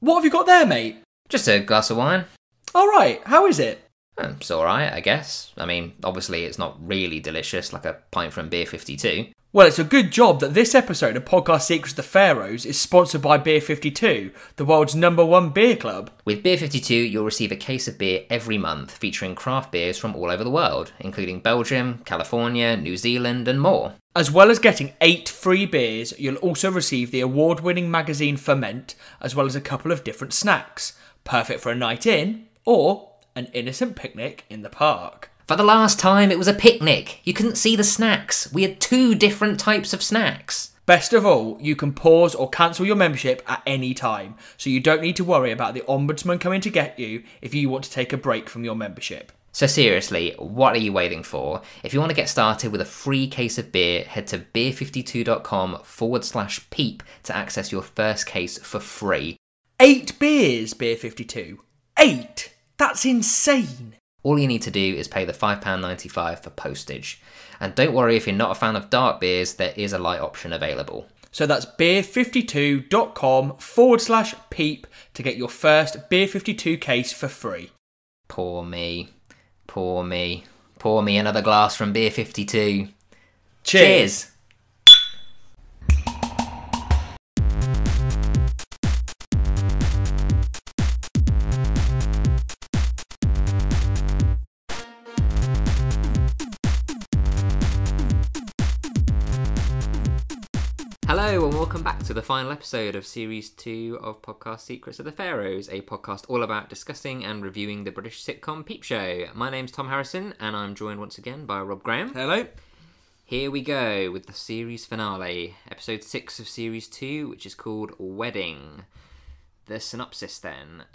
What have you got there, mate? Just a glass of wine. All right, how is it? Um, It's alright, I guess. I mean, obviously, it's not really delicious like a pint from Beer 52. Well, it's a good job that this episode of Podcast Secrets of the Pharaohs is sponsored by Beer 52, the world's number one beer club. With Beer 52, you'll receive a case of beer every month featuring craft beers from all over the world, including Belgium, California, New Zealand, and more. As well as getting eight free beers, you'll also receive the award winning magazine Ferment, as well as a couple of different snacks. Perfect for a night in or an innocent picnic in the park. For the last time, it was a picnic. You couldn't see the snacks. We had two different types of snacks. Best of all, you can pause or cancel your membership at any time, so you don't need to worry about the Ombudsman coming to get you if you want to take a break from your membership. So, seriously, what are you waiting for? If you want to get started with a free case of beer, head to beer52.com forward slash peep to access your first case for free. Eight beers, Beer 52. Eight? That's insane. All you need to do is pay the £5.95 for postage. And don't worry if you're not a fan of dark beers, there is a light option available. So that's beer52.com forward slash peep to get your first Beer 52 case for free. Poor me. Poor me. Pour me another glass from Beer 52. Cheers. Hello to the final episode of Series 2 of Podcast Secrets of the Pharaohs, a podcast all about discussing and reviewing the British sitcom Peep Show. My name's Tom Harrison and I'm joined once again by Rob Graham. Hello. Here we go with the series finale, episode 6 of series 2, which is called Wedding. The synopsis then.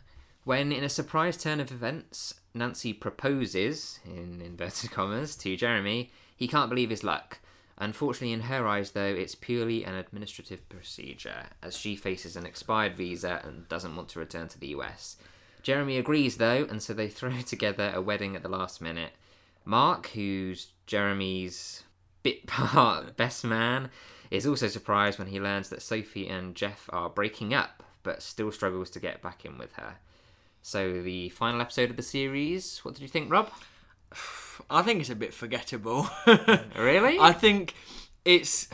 When, in a surprise turn of events, Nancy proposes, in inverted commas, to Jeremy, he can't believe his luck. Unfortunately, in her eyes, though, it's purely an administrative procedure, as she faces an expired visa and doesn't want to return to the US. Jeremy agrees, though, and so they throw together a wedding at the last minute. Mark, who's Jeremy's bit part best man, is also surprised when he learns that Sophie and Jeff are breaking up, but still struggles to get back in with her. So, the final episode of the series, what did you think, Rob? I think it's a bit forgettable. Really? I think it's.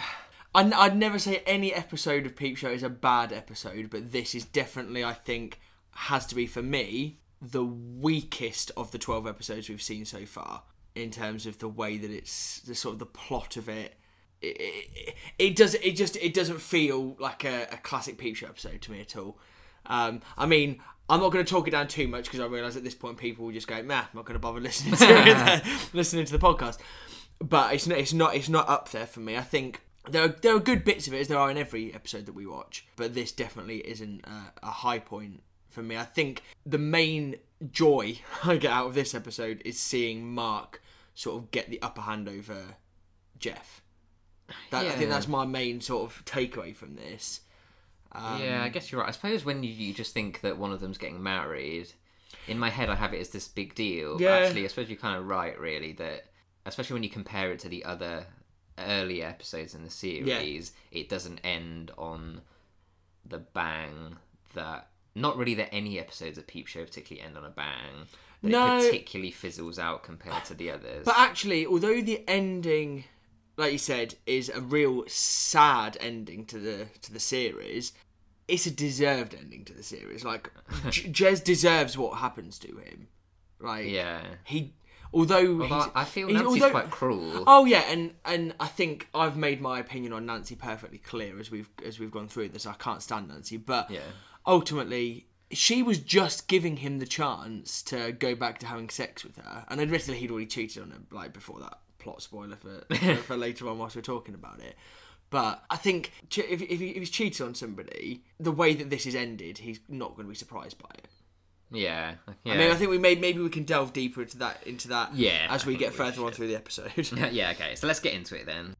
I'd, I'd never say any episode of Peep Show is a bad episode, but this is definitely, I think, has to be for me the weakest of the twelve episodes we've seen so far in terms of the way that it's the sort of the plot of it. It, it, it does it just it doesn't feel like a, a classic Peep Show episode to me at all. Um, I mean, I'm not going to talk it down too much because I realise at this point people will just go, "Nah, I'm not going to bother listening to it, listening to the podcast." But it's not, it's not, it's not up there for me. I think there are there are good bits of it as there are in every episode that we watch, but this definitely isn't a, a high point for me. I think the main joy I get out of this episode is seeing Mark sort of get the upper hand over Jeff. That, I think that's my main sort of takeaway from this. Um, yeah, I guess you're right. I suppose when you, you just think that one of them's getting married, in my head I have it as this big deal. But Yeah. actually, I suppose you're kind of right, really, that especially when you compare it to the other earlier episodes in the series, it doesn't end on the bang that. Not really that any episodes of Peep Show particularly end on a bang. No. it particularly fizzles out compared to the others. But actually, although the ending, like you said, is a real sad ending to the to the series, it's a deserved ending to the series. Like J- Jez deserves what happens to him. Like yeah. he, although Although I feel Nancy's although- quite cruel. Oh yeah, and and I think I've made my opinion on Nancy perfectly clear as we've as we've gone through this. I can't stand Nancy, but Yeah. ultimately she was just giving him the chance to go back to having sex with her. And admittedly, he'd already cheated on her like before that. Plot spoiler for, for, later on whilst we're talking about it. But I think if, if, he, cheated on somebody, the way that this is ended, he's not going to be surprised by it. Yeah. yeah. I mean, I think we may maybe we can delve deeper into that into that Yeah, as we get we further on through the episode. yeah, okay, so let's get into it then.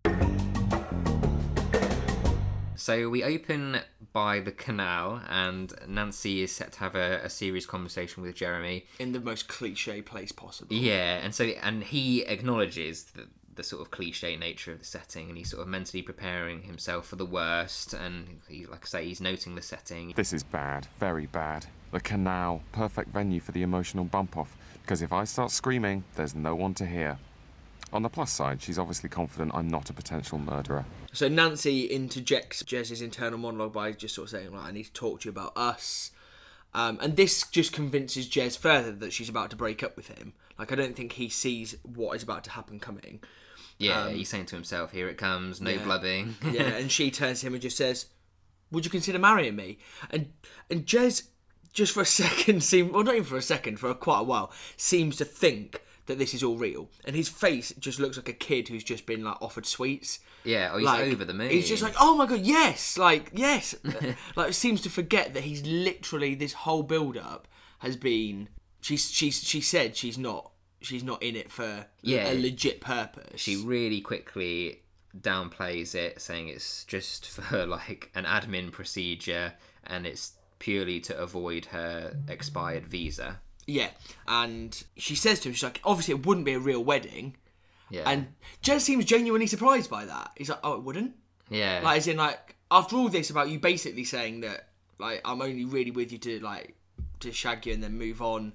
So we open by the canal, and Nancy is set to have a, a serious conversation with Jeremy. in the most cliche place possible. Yeah, and so and he acknowledges that the sort of cliche nature of the setting, and he's sort of mentally preparing himself for the worst. And he, like I say, he's noting the setting. This is bad, very bad. The canal, perfect venue for the emotional bump off. Because if I start screaming, there's no one to hear. On the plus side, she's obviously confident I'm not a potential murderer. So Nancy interjects Jez's internal monologue by just sort of saying, like, I need to talk to you about us. Um, and this just convinces Jez further that she's about to break up with him. Like, I don't think he sees what is about to happen coming. Yeah, he's saying to himself, "Here it comes, no Um, yeah. blubbing." Yeah, and she turns to him and just says, "Would you consider marrying me?" And and Jez, just for a second, seem well, not even for a second, for quite a while, seems to think that this is all real, and his face just looks like a kid who's just been like offered sweets. yeah, oh, he's Like, over the moon. He's just like, oh my god, yes, like yes, like seems to forget that he's literally this whole build up has been. She's she's she said she's not she's not in it for Yeah. a legit purpose. she really quickly downplays it, saying it's just for like an admin procedure and it's purely to avoid her expired visa. Yeah, and she says to him, she's like, obviously it wouldn't be a real wedding. Yeah, And Jez seems genuinely surprised by that. He's like, oh, it wouldn't? yeah, Like, as in, like, after all this about you basically saying that, like, I'm only really with you to, like, to shag you and then move on.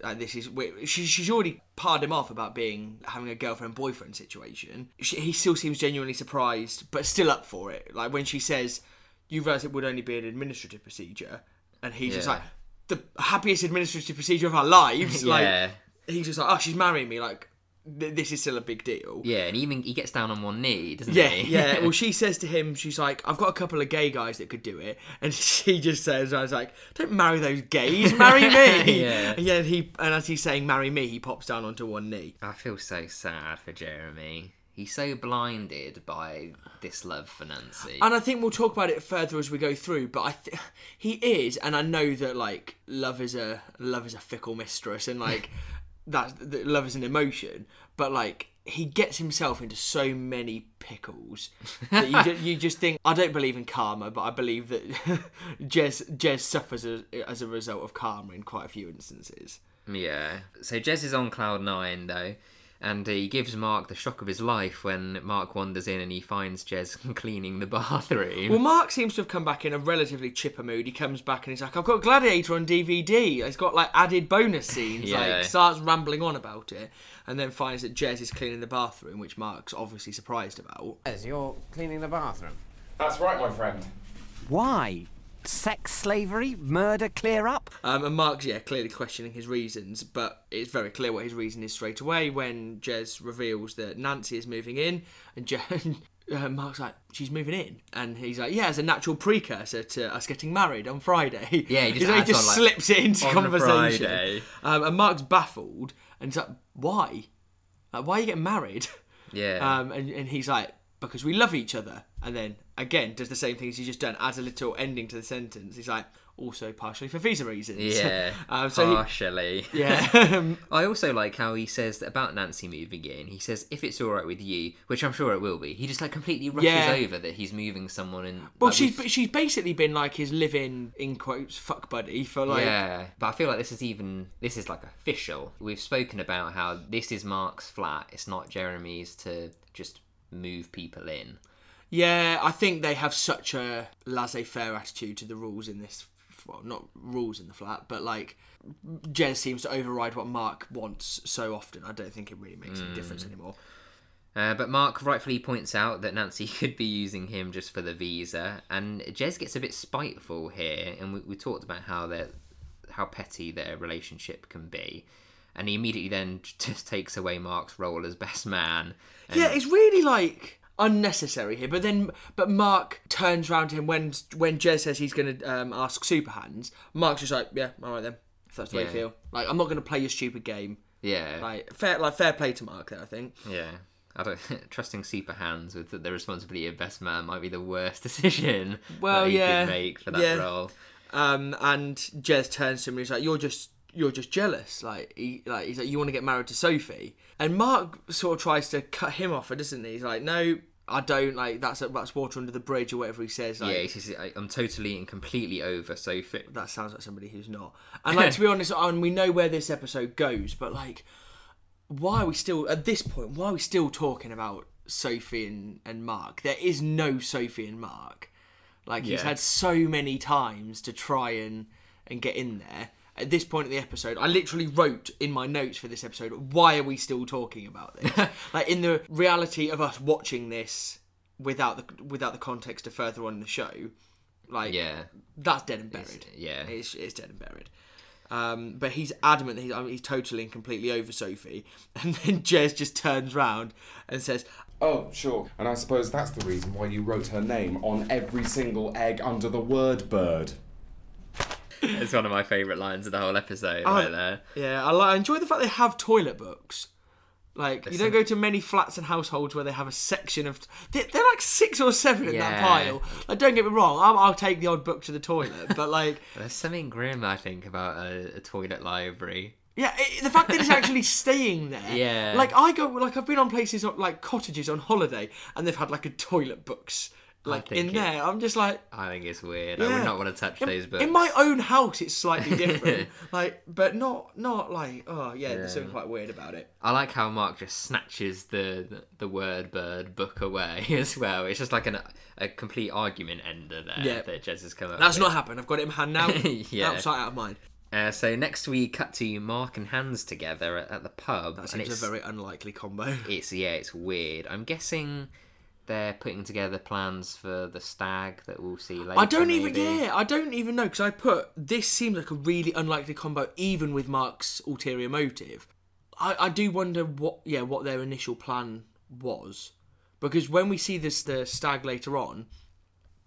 Like, this is, she, she's already parred him off about being, having a girlfriend boyfriend situation. She, he still seems genuinely surprised, but still up for it. Like, when she says, you realise it would only be an administrative procedure, and he's just like, the happiest administrative procedure of our lives. Like, yeah, he's just like, oh, she's marrying me. Like, th- this is still a big deal. yeah, and even he gets down on one knee, doesn't Yeah, he? yeah. Well, she says to him, she's like, I've got a couple of gay guys that could do it. And she just says, I was like, don't marry those gays, marry me. Yeah. And yeah, he, and as he's saying, marry me, he pops down onto one knee. I feel so sad for Jeremy. He's so blinded by this love for Nancy. And I think we'll talk about it further as we go through. But I, th- he is, and I know that like love is a love is a fickle mistress, and like that, that love is an emotion. But like he gets himself into so many pickles that you, ju- you just think I don't believe in karma, but I believe that Jez Jez suffers as, as a result of karma in quite a few instances. Yeah. So Jez is on cloud nine though, and he gives Mark the shock of his life when Mark wanders in and he finds Jez cleaning the bathroom. Well, Mark seems to have come back in a relatively chipper mood. He comes back and he's like, "I've got Gladiator on DVD. It's got like added bonus scenes." Yeah. Like starts rambling on about it, and then finds that Jez is cleaning the bathroom, which Mark's obviously surprised about. As you're cleaning the bathroom. That's right, my friend. Why? Sex slavery? Murder clear up? Um, and Mark's yeah clearly questioning his reasons, but it's very clear what his reason is straight away when Jez reveals that Nancy is moving in, and Je- uh, Mark's like, "She's moving in," and he's like, "Yeah, as a natural precursor to us getting married on Friday." Yeah, he just He's like- just on, like, slips it into "On conversation. Friday." Um, and Mark's baffled, and he's like, "Why? Like, why are you getting married?" yeah. Um, and, and he's like, because we love each other. And then again, does the same thing as he's just done, adds a little ending to the sentence. He's like, also partially for visa reasons. yeah. um, so he, yeah. I also like how he says about Nancy moving in. He says if it's all right with you, which I'm sure it will be. He just like completely rushes Yeah. over that he's moving someone in. well, like, she's with- she's basically been like his living in quotes fuck buddy for like yeah, but I feel like this is even this is like official. We've spoken about how this is Mark's flat. It's not Jeremy's to just move people in. Yeah, I think they have such a laissez-faire attitude to the rules in this. Well, not rules in the flat, but like Jez seems to override what Mark wants so often. I don't think it really makes any difference anymore. Uh, but Mark rightfully points out that Nancy could be using him just for the visa, and Jez gets a bit spiteful here. And we, we talked about how they how petty their relationship can be, and he immediately then just takes away Mark's role as best man. And Yeah, it's really like unnecessary here. But then, but Mark turns around to him when when Jez says he's going to um, ask Super Hans. Mark's just like, yeah, all right then. If that's the way you feel. Like, I'm not going to play your stupid game. yeah, Like fair, like fair play to Mark there. I think. yeah. I don't trusting Super Hans with the responsibility of best man might be the worst decision Well, that he yeah, could make for that yeah. role. Um, and Jez turns to him and he's like, "You're just." You're just jealous, like he, like he's like you want to get married to Sophie, and Mark sort of tries to cut him off, doesn't he? He's like, no, I don't. Like that's that's water under the bridge or whatever he says. Like, yeah, he says, "I- I'm totally and completely over Sophie. that sounds like somebody who's not. And like to be honest, and we know where this episode goes, but like why are we still at this point? Why are we still talking about Sophie and, and Mark? There is no Sophie and Mark. Like he's had so many times to try and and get in there. At this point in the episode, I literally wrote in my notes for this episode, "Why are we still talking about this?" like in the reality of us watching this without the without the context of further on in the show, like Yeah. that's dead and buried. yeah. it's, it's dead and buried. Um, but he's adamant that he's, I mean, he's totally and completely over Sophie. And then Jez just turns round and says, Oh, sure. And I suppose that's the reason why you wrote her name on every single egg under the word bird. It's one of my favourite lines of the whole episode, Oh, right there. "Yeah, I, like, I enjoy the fact they have toilet books." Like you don't go to many flats and households where they have a section of. They're, they're like six or seven in that pile. Like, don't get me wrong, I'll, I'll take the odd book to the toilet, but like, There's something grim, I think, about a, a toilet library. Yeah, i the fact that it's actually staying there. Yeah. Like I go, like I've been on places like cottages on holiday, and they've had like a toilet books like in it- there. I'm just like, I think it's weird. I would not want to touch in, those books. in my own house, it's slightly different. like, but not not like oh yeah, there's something quite weird about it. I like how Mark just snatches the, the the word bird book away as well. It's just like an, a complete argument ender there Yeah. that Jez has come up That's with. not happened. I've got it in my hand now. Yeah. Out of sight, out of mind. Uh, so next we cut to Mark and Hans together at, at the pub. That and seems it's, a very unlikely combo. it's yeah, it's weird. I'm guessing they're putting together plans for the stag that we'll see later. I don't even maybe. yeah, I don't even know because I put this seems like a really unlikely combo even with Mark's ulterior motive. I, I do wonder what yeah what their initial plan was because when we see this the stag later on,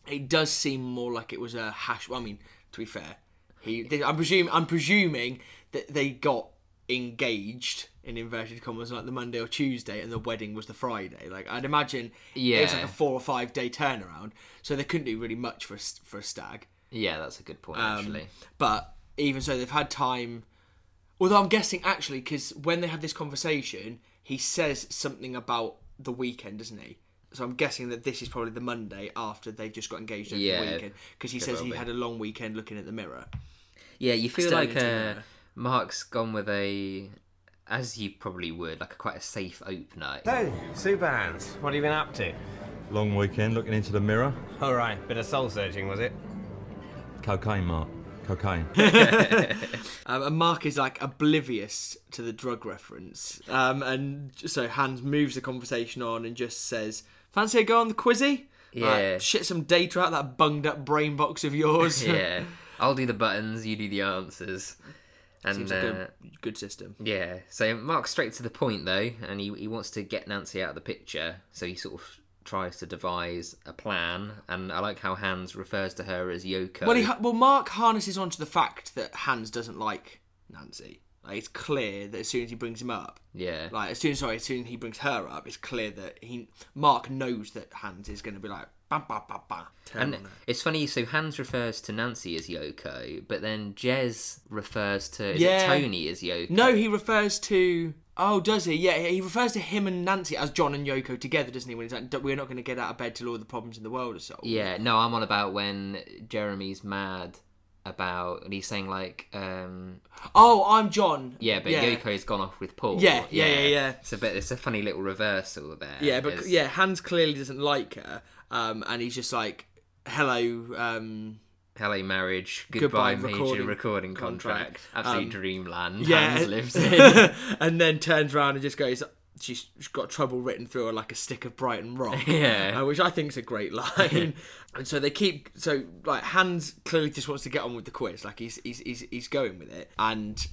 it does seem more like it was a hash. Well, I mean, to be fair, he I'm presuming I'm presuming that they got engaged in inverted commas like the Monday or Tuesday and the wedding was the Friday. Like I'd imagine it was like a four or five day turnaround, so they couldn't do really much for a, for a stag. Yeah, that's a good point Um, actually. But even so, they've had time. Although I'm guessing actually, because when they have this conversation, he says something about the weekend, doesn't he? So I'm guessing that this is probably the Monday after they just got engaged over Yeah, the weekend, because he says he be. had a long weekend looking at the mirror. Yeah, you feel like uh, Mark's gone with a, as you probably would, like a quite a safe opener. Hey, Super Hans, what have you been up to? Long weekend looking into the mirror. All right, bit of soul searching, was it? Cocaine, Mark. Cocaine. Um, and Mark is like oblivious to the drug reference. Um, and so Hans moves the conversation on and just says, "Fancy a go on the quizzy? Yeah. Like, shit some data out that bunged up brain box of yours." yeah, I'll do the buttons, you do the answers, and Seems uh, a good system. yeah. So Mark's straight to the point though, and he he wants to get Nancy out of the picture. So he sort of tries to devise a plan, and I like how Hans refers to her as Yoko. Well, he well, Mark harnesses onto the fact that Hans doesn't like Nancy. Like it's clear that as soon as he brings him up, yeah, like as soon sorry, as soon as he brings her up, it's clear that he Mark knows that Hans is going to be like bam bam bam. And it's funny, so Hans refers to Nancy as Yoko, but then Jez refers to Yeah. Tony as Yoko. No, he refers to. Oh, does he? Yeah, he refers to him and Nancy as John and Yoko together, doesn't he? When he's like, "We're not going to get out of bed till all the problems in the world are solved." Yeah, no, I'm on about when Jeremy's mad about, and he's saying like, um, Oh, I'm John. yeah, but Yoko's gone off with Paul. Yeah, yeah, yeah, yeah. So, but it's a funny little reversal there. Yeah, but yeah, Hans clearly doesn't like her, um, and he's just like, "Hello, um, Hello, marriage. Goodbye, Goodbye, major recording recording, contract. contract. Absolute Um, dreamland. yeah," Hans lives in. and then turns around and just goes, "She's, she's got trouble written through her like a stick of Brighton rock." Yeah. uh, which I think is a great line. and so they keep so like Hans clearly just wants to get on with the quiz, like he's he's he's, he's going with it, and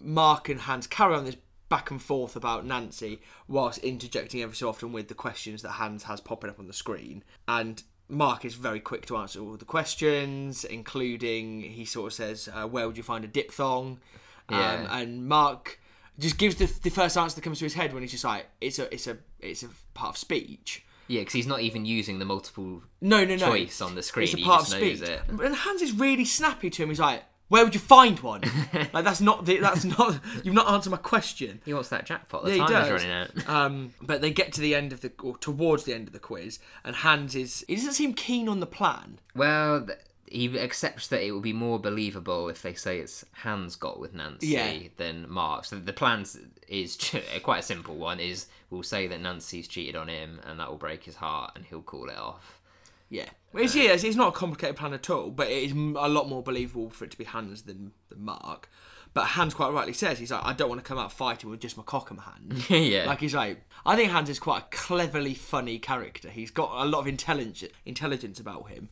Mark and Hans carry on this back and forth about Nancy whilst interjecting every so often with the questions that Hans has popping up on the screen. And Mark is very quick to answer all the questions, including he sort of says, uh, "Where would you find a diphthong?" Yeah. Um, and Mark just gives the, the first answer that comes to his head when he's just like, "It's a it's a it's a part of speech." Yeah, because he's not even using the multiple No, no, no. choice on the screen. It's a he part just of speech. And Hans is really snappy to him. He's like, "Where would you find one?" like that's not the, that's not you've not answered my question. He wants that jackpot. The Yeah, time is running out. Um, but they get to the end of the or towards the end of the quiz, and Hans is he doesn't seem keen on the plan. Well, th- he accepts that it will be more believable if they say it's Hans got with Nancy Yeah. than Mark. So the plan is quite a simple one: is we'll say that Nancy's cheated on him, and that will break his heart, and he'll call it off. Yeah, well, it's, yeah, it's, it's not a complicated plan at all, but it is a lot more believable for it to be Hans than, than Mark. But Hans quite rightly says he's like, I don't want to come out fighting with just my cock in my hand. yeah, Like he's like, I think Hans is quite a cleverly funny character. He's got a lot of intelligence intelligence about him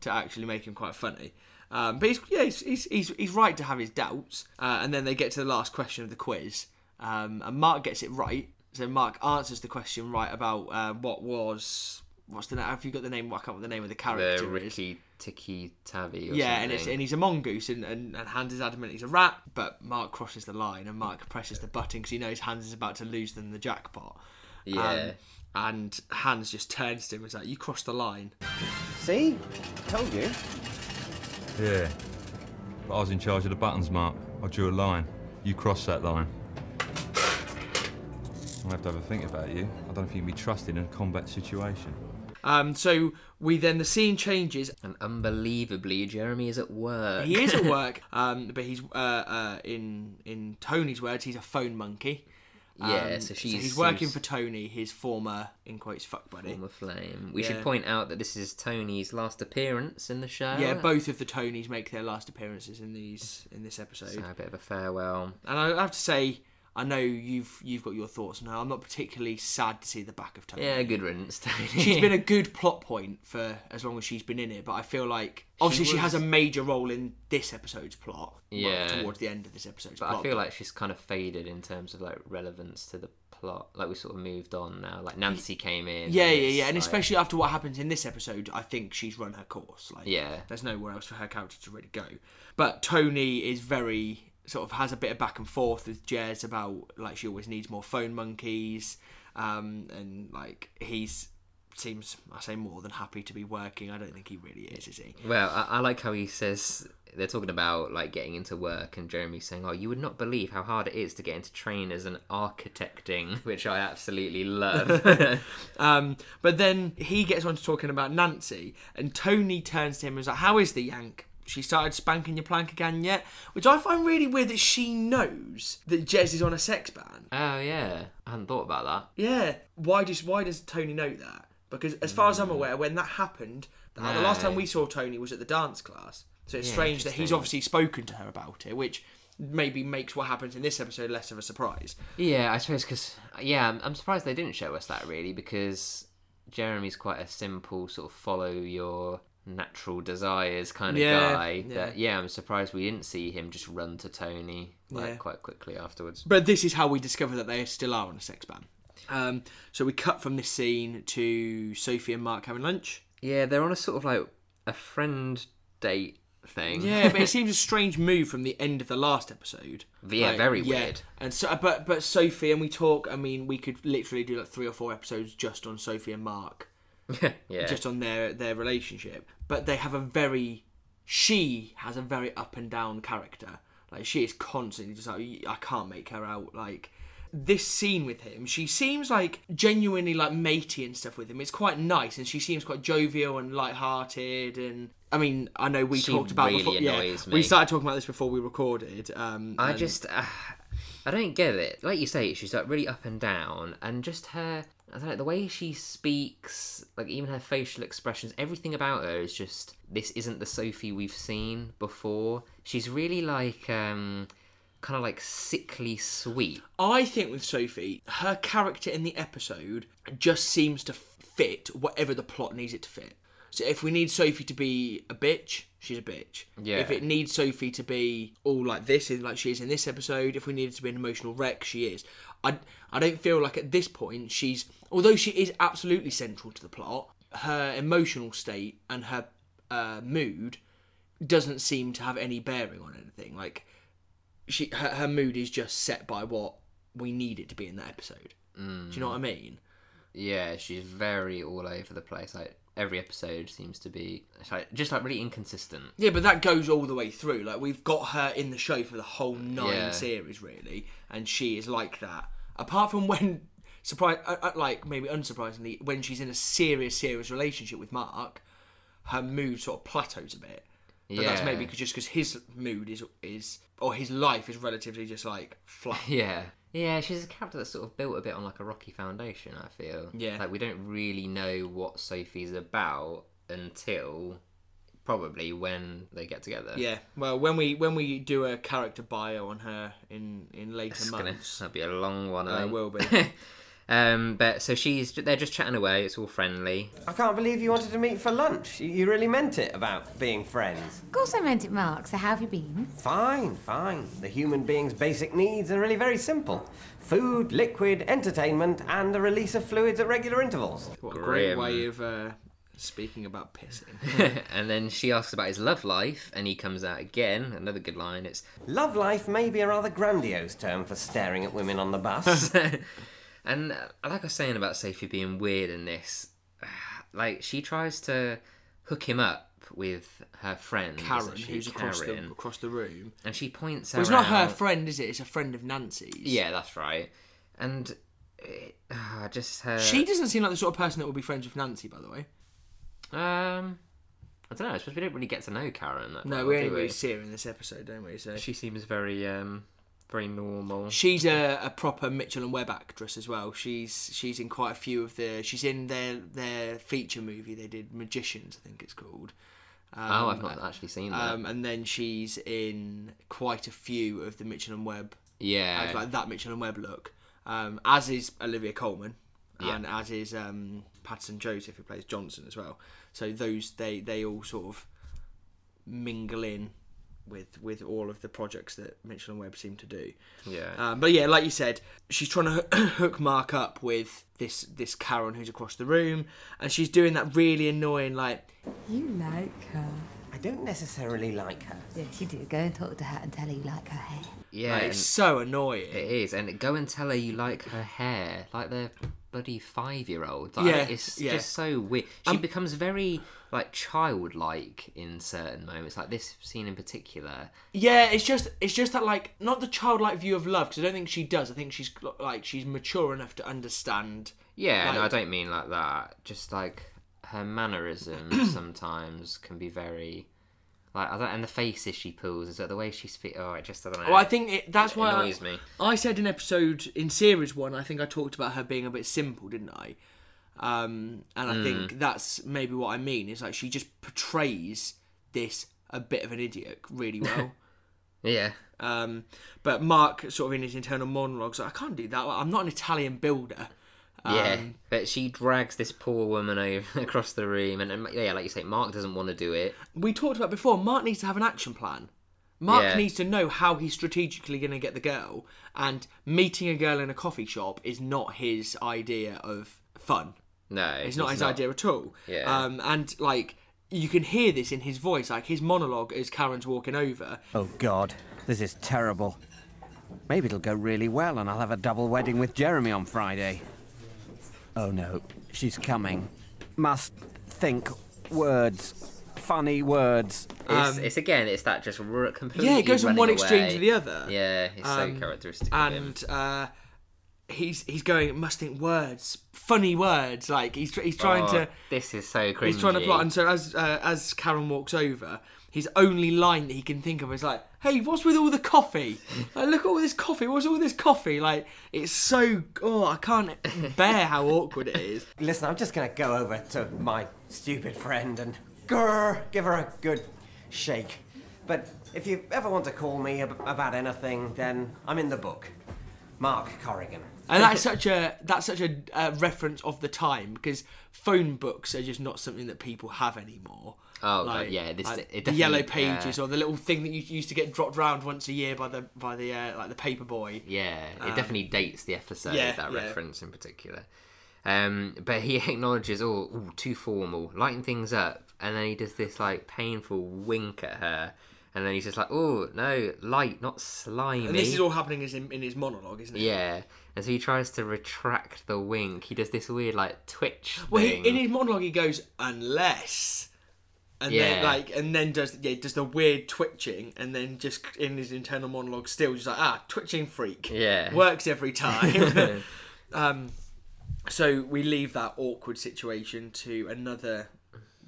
to actually make him quite funny. Um, but he's yeah, he's, he's, he's, he's right to have his doubts. Uh, and then they get to the last question of the quiz, um, and Mark gets it right. So Mark answers the question right about uh, what was what's the name? Have you got the name? I can't remember the name of the character. the is. Ricky Tiki Tavi. Or Yeah, and, it's, something. and he's a mongoose, and, and, and Hans is adamant he's a rat, but Mark crosses the line, and Mark presses the button because he knows Hans is about to lose them the jackpot. yeah. Um, and Hans just turns to him and is like, You crossed the line. See? Told you. Yeah. But I was in charge of the buttons, Mark. I drew a line. You crossed that line. I'll have to have a think about you. I don't know if you can be trusted in a combat situation. Um, so we then, the scene changes. and unbelievably, Jeremy is at work. He is at work, um, but he's, uh, uh, in, in Tony's words, he's a phone monkey. Yeah, Um, so she's- he's working for Tony, his former, in quotes, fuck buddy. The flame. We Yeah. should point out that this is Tony's last appearance in the show. Yeah, both of the Tonys make their last appearances in these in this episode. So a bit of a farewell. And I have to say, I know you've you've got your thoughts now. I'm not particularly sad to see the back of Tony. Yeah, good riddance, Tony. She's been a good plot point for as long as she's been in it, but I feel like obviously she, has a major role in this episode's plot. well, Yeah. towards the end of this episode's But plot. I feel like she's kind of faded in terms of like relevance to the plot. Like we sort of moved on now. Like Nancy came in. yeah, yeah, yeah, and like- especially after what happens in this episode, I think she's run her course. Like, Yeah. there's nowhere else for her character to really go. But Tony is very sort of has a bit of back and forth with Jez about like she always needs more phone monkeys, um, and like he's seems I say more than happy to be working. I don't think he really is, is he? Well, I, I like how he says they're talking about like getting into work, and Jeremy's saying, "Oh, you would not believe how hard it is to get into train as an architecting," which I absolutely love. Um, but then he gets on to talking about Nancy, and Tony turns to him and is like, "How is the Yank? She started spanking your plank again yet?" Which I find really weird that she knows that Jez is on a sex ban. oh yeah, I hadn't thought about that. Yeah. Why does Why does Tony know that? Because as far as I'm hmm. aware, when that happened, the the last time we saw Tony was at the dance class. So it's Yeah, strange that he's interesting. obviously spoken to her about it, which maybe makes what happens in this episode less of a surprise. Yeah, I suppose because yeah, I'm, I'm surprised they didn't show us that really because Jeremy's quite a simple sort of follow your natural desires kind of Yeah, guy. yeah. That yeah, I'm surprised we didn't see him just run to Tony like Yeah. quite quickly afterwards. But this is how we discover that they still are on a sex ban. Um, so we cut from this scene to Sophie and Mark having lunch. Yeah, they're on a sort of like a friend date thing. Yeah, but it seems a strange move from the end of the last episode. Yeah, very weird. And so, but but Sophie and we talk. I mean, we could literally do like three or four episodes just on Sophie and Mark, yeah. just on their their relationship. But they have a very, she has a very up and down character. Like she is constantly just like I can't make her out. Like this scene with him, she seems like genuinely like matey and stuff with him. It's quite nice, and she seems quite jovial and light-hearted. And I mean, I know we She talked about really before. Yeah, annoys we started talking about this before we recorded. Um, I and- just, uh, I don't get it. Like you say, she's like really up and down, and just her, I don't know, the way she speaks, like even her facial expressions, everything about her is just this isn't the Sophie we've seen before. She's really like, um, kind of like sickly sweet. I think with Sophie, her character in the episode just seems to fit whatever the plot needs it to fit. So if we need Sophie to be a bitch, she's a bitch. Yeah. If it needs Sophie to be all like this, like she is in this episode, if we need her to be an emotional wreck, she is. I I don't feel like at this point she's, although she is absolutely central to the plot, her emotional state and her uh, mood doesn't seem to have any bearing on anything. Like she her, her mood is just set by what we need it to be in that episode. Do you know what I mean? Yeah, she's very all over the place. Like every episode seems to be it's like, just like really inconsistent. Yeah, but that goes all the way through. Like we've got her in the show for the whole nine Yeah. series, really, and she is like that. Apart from when, surprise, uh, uh, like maybe unsurprisingly, when she's in a serious, serious relationship with Mark, her mood sort of plateaus a bit. But that's Yeah. maybe 'cause- just because his mood is is or his life is relatively just like flat. Yeah. Yeah, she's a character that's sort of built a bit on like a rocky foundation, I feel. Yeah. Like we don't really know what Sophie's about until probably when they get together. Yeah. Well, when we when we do a character bio on her in in later It's gonna months, that'll be a long one. I uh, will be. um, but so she's they're just chatting away. It's all friendly. I can't believe you wanted to meet for lunch. You- You really meant it about being friends. Of course I meant it, Mark. So how have you been? Fine, fine. The human being's basic needs are really very simple food, liquid, entertainment, and the release of fluids at regular intervals. What a great Grim. way of uh, speaking about pissing. and then she asks about his love life, and he comes out again. Another good line. It's Love life may be a rather grandiose term for staring at women on the bus. and like I was saying about Sophie being weird in this, like she tries to hook him up with her friend Karen, she? who's across the across the room. and she points Well, out. it's not her friend, is it? It's a friend of Nancy's. Yeah, that's right. And it, uh, just her. She doesn't seem like the sort of person that would be friends with Nancy, by the way. Um, I don't know. I suppose we don't really get to know Karen. That No, well, we only really see her in this episode, don't we? So She seems very um very normal. she's a, a proper Mitchell and Webb actress as well. She's she's in quite a few of the. She's in their their feature movie they did, Magicians, I think it's called. Um, oh, I've not actually seen that. Um, and then she's in quite a few of the Mitchell and Webb, yeah, like that Mitchell and Webb look. Um, as is Olivia Colman, Yeah. and as is um, Paterson Joseph, who plays Johnson as well. So those they they all sort of mingle in with with all of the projects that Mitchell and Webb seem to do. yeah. Um, but yeah, like you said, she's trying to hook- hook Mark up with this this Karen who's across the room, and she's doing that really annoying like You like her. I don't necessarily like her. Yes, you do. Go and talk to her and tell her you like her hair. yeah, like, it's so annoying. it is. And go and tell her you like her hair, like they're bloody five year old. Like, Yeah, it's yeah. just so weird. She um, becomes very like childlike in certain moments, like this scene in particular. Yeah, it's just it's just that like not the childlike view of love because I don't think she does. I think she's like she's mature enough to understand. Yeah, no, I don't mean like that. Just like her mannerisms sometimes can be very. Like, I don't, and the faces she pulls, is that the way she's fit? Oh, I just I don't know. Well, I think it, that's It why I, annoys me. I said in episode in series one. I think I talked about her being a bit simple, didn't I? Um, and I Hmm. think that's maybe what I mean. Is like she just portrays this a bit of an idiot really well. Yeah, Um, but Mark, sort of in his internal monologues, like, I can't do that. Like, I'm not an Italian builder. Yeah. Um, But she drags this poor woman over across the room, and, and yeah, like you say, Mark doesn't want to do it. we talked about before. Mark needs to have an action plan. Mark Yeah. needs to know how he's strategically going to get the girl, and meeting a girl in a coffee shop is not his idea of fun. No, It's not his idea at all. Yeah. Um, and like you can hear this in his voice, like his monologue as Karen's walking over. Oh, God. This is terrible. Maybe it'll go really well and I'll have a double wedding with Jeremy on Friday. Oh, no. She's coming. Must think words. Funny words. It's, it's again, it's that just r- completely. Um, Yeah, it goes from one running extreme to the other. Yeah, it's Um, so characteristic. of him. and uh, he's he's going must think words, funny words. Like he's he's trying Oh, to This is so cringy. he's trying to plot. And so as uh, as Karen walks over, his only line that he can think of is like, "Hey, what's with all the coffee? Like, look at all this coffee. What's all this coffee? Like it's so oh I can't bear how awkward it is. Listen, I'm just gonna go over to my stupid friend and grr, give her a good shake. But if you ever want to call me ab- about anything, then I'm in the book. Mark Corrigan. And that's such a that's such a uh, reference of the time because phone books are just not something that people have anymore. Oh, God, yeah, this- like the yellow pages or the little thing that you used to get dropped round once a year by the by the uh, like the paper boy. Yeah, it definitely dates the episode. Um, yeah, that yeah. reference in particular. Um, but he acknowledges, oh, ooh, too formal, lighten things up, and then he does this like painful wink at her, and then he's just like, oh no, light, not slimy. And this is all happening in, in his monologue, isn't it? Yeah, and so he tries to retract the wink. He does this weird like twitch Well, he, in his monologue, he goes unless, and then Yeah. like, and then does yeah does the weird twitching, and then just in his internal monologue, still just like ah twitching freak. Yeah. works every time. um, so we leave that awkward situation to another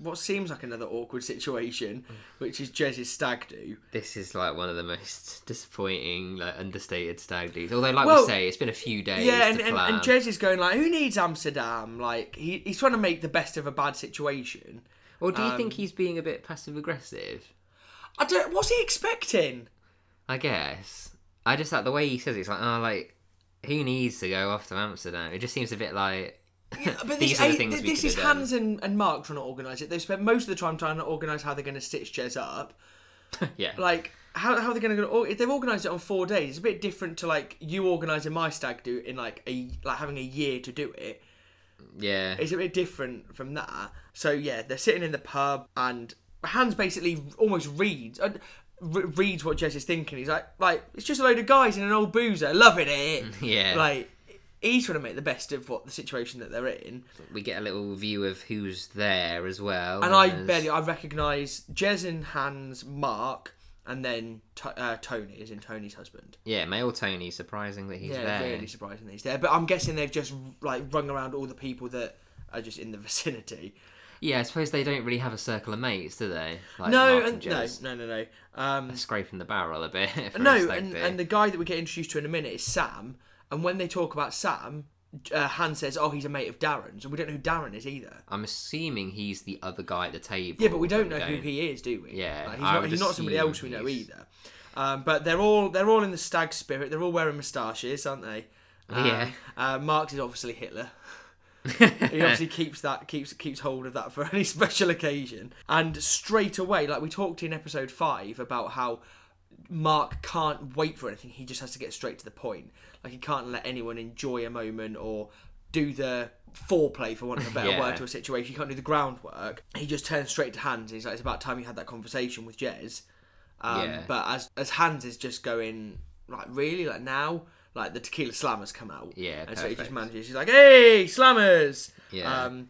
what seems like another awkward situation, which is Jez's stag do. This is like one of the most disappointing, like understated stag do's. Although, like Well, we say, it's been a few days. Yeah, and, and, and Jez is going like, who needs Amsterdam? Like he, he's trying to make the best of a bad situation. or do you um, think he's being a bit passive aggressive? I don't. What's he expecting? I guess. I just like the way he says it, it's like, oh, like who needs to go off to Amsterdam? It just seems a bit like. But These this, are the things th- we this is. Hans and, and Mark trying to organise it. They've spent most of the time trying to organise how they're going to stitch Jez up. yeah. Like how how are they going to if they've organised it on four days? It's a bit different to like you organising my stag do in like a like having a year to do it. yeah. It's a bit different from that. So yeah, they're sitting in the pub and Hans basically almost reads uh, re- reads what Jez is thinking. He's like, like it's just a load of guys in an old boozer, loving it. Yeah. Like he's trying to make the best of what the situation that they're in. we get a little view of who's there as well. And I barely I recognise Jez and Hans, Mark, and then uh, Tony, is in Tony's husband. Yeah, male Tony, surprising that he's yeah, there. really surprising that he's there. But I'm guessing they've just like rung around all the people that are just in the vicinity. Yeah, I suppose they don't really have a circle of mates, do they? Like no, and, no, no, no, no. Um, Scraping the barrel a bit. no, and, and the guy that we get introduced to in a minute is Sam. And when they talk about Sam, uh, Hans says, "Oh, he's a mate of Darren's," and we don't know who Darren is either. I'm assuming he's the other guy at the table. Yeah, but we don't know who he is, do we? Yeah, Like, he's, not, he's not somebody else we know he's- either. Um, but they're all they're all in the stag spirit. They're all wearing moustaches, aren't they? Um, Yeah. Uh, Mark's is obviously Hitler. he obviously keeps that keeps keeps hold of that for any special occasion. And straight away, like we talked in episode five about how Mark can't wait for anything. He just has to get straight to the point. Like he can't let anyone enjoy a moment or do the foreplay, for want of a better Yeah. word, to a situation. He can't do the groundwork. He just turns straight to Hans. And he's like, "It's about time you had that conversation with Jez." Um, Yeah. But as as Hans is just going like really like now, like the tequila slammers come out. Yeah, and so he just manages. He's like, "Hey, slammers!" Yeah. Um,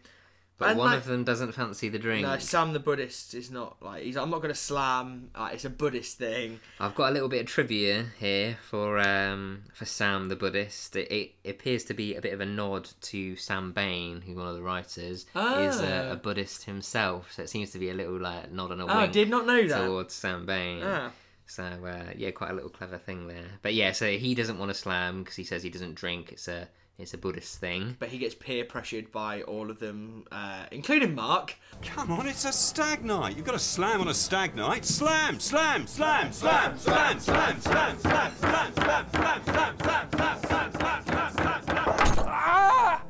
But and, one like- of them doesn't fancy the drink. no, Sam the Buddhist is not like he's. I'm not going to slam. Like, it's a Buddhist thing. I've got a little bit of trivia here for um, for Sam the Buddhist. It, it appears to be a bit of a nod to Sam Bain, who one of the writers is a, Ah. a Buddhist himself. So it seems to be a little like nod and a Oh, I did not know that. towards Sam Bain. Ah. So uh, yeah, quite a little clever thing there. But yeah, so he doesn't want to slam because he says he doesn't drink. It's a it's a Buddhist thing. But he gets peer pressured by all of them, uh, including Mark. Come on, it's a stag night. You've got to slam on a stag night. Slam, slam, slam, slam, slam, slam, slam, slam, slam, slam, slam, slam, slam, slam, slam, slam, slam, slam. Ah!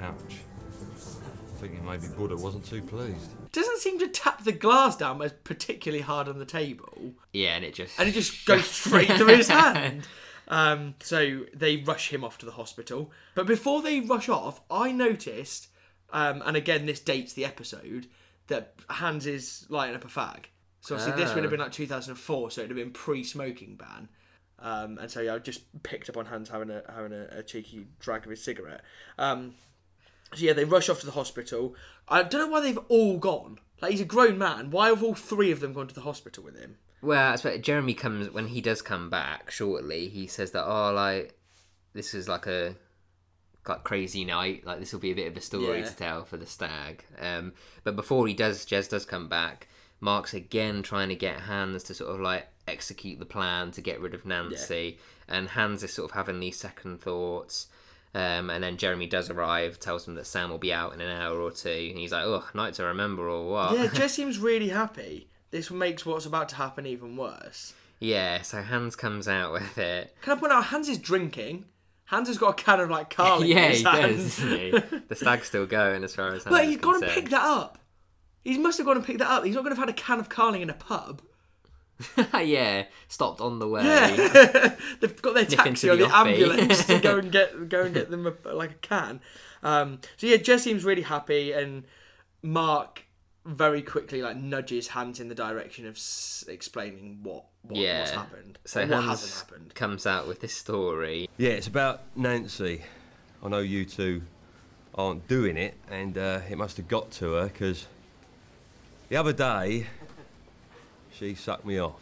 Ouch. Thinking maybe Buddha wasn't too pleased. Doesn't seem to tap the glass down as particularly hard on the table, Yeah, and it just and it just goes straight through his hand. Um, so they rush him off to the hospital. But before they rush off, I noticed, um, and again this dates the episode, that Hans is lighting up a fag. So obviously this would have been like 2004, so it'd have been pre-smoking ban. Um, and so yeah, I just picked up on Hans having a having a, a cheeky drag of his cigarette. Um, so yeah, they rush off to the hospital. I don't know why they've all gone. Like he's a grown man. Why have all three of them gone to the hospital with him? Well, I suppose Jeremy comes when he does come back shortly. He says that oh, like this is like a like crazy night. Like this will be a bit of a story Yeah. to tell for the stag. Um, but before he does, Jez does come back. Mark's again trying to get Hans to sort of like execute the plan to get rid of Nancy, and Hans is sort of having these second thoughts. Um, and then Jeremy does arrive, tells him that Sam will be out in an hour or two, and he's like, "Oh, night to remember or what?" Yeah, Jez seems really happy. This makes what's about to happen even worse. yeah. So Hans comes out with it. Can I point out Hans is drinking? Hans has got a can of like Carling yeah, in his he hand. does, he? The stag's still going as far as. But Hans he's is gone and picked that up. He must have gone and picked that up. He's not going to have had a can of Carling in a pub. yeah, stopped on the way. Yeah, they've got their Nip taxi into or the the ambulance to go and get go and get them a, like a can. Um, so yeah, Jez seems really happy, and Mark very quickly like nudges Hans in the direction of s- explaining what, what Yeah. what's happened, So or what Hans hasn't happened. comes out with this story. Yeah, it's about Nancy. I know you two aren't doing it, and uh, it must have got to her because the other day she sucked me off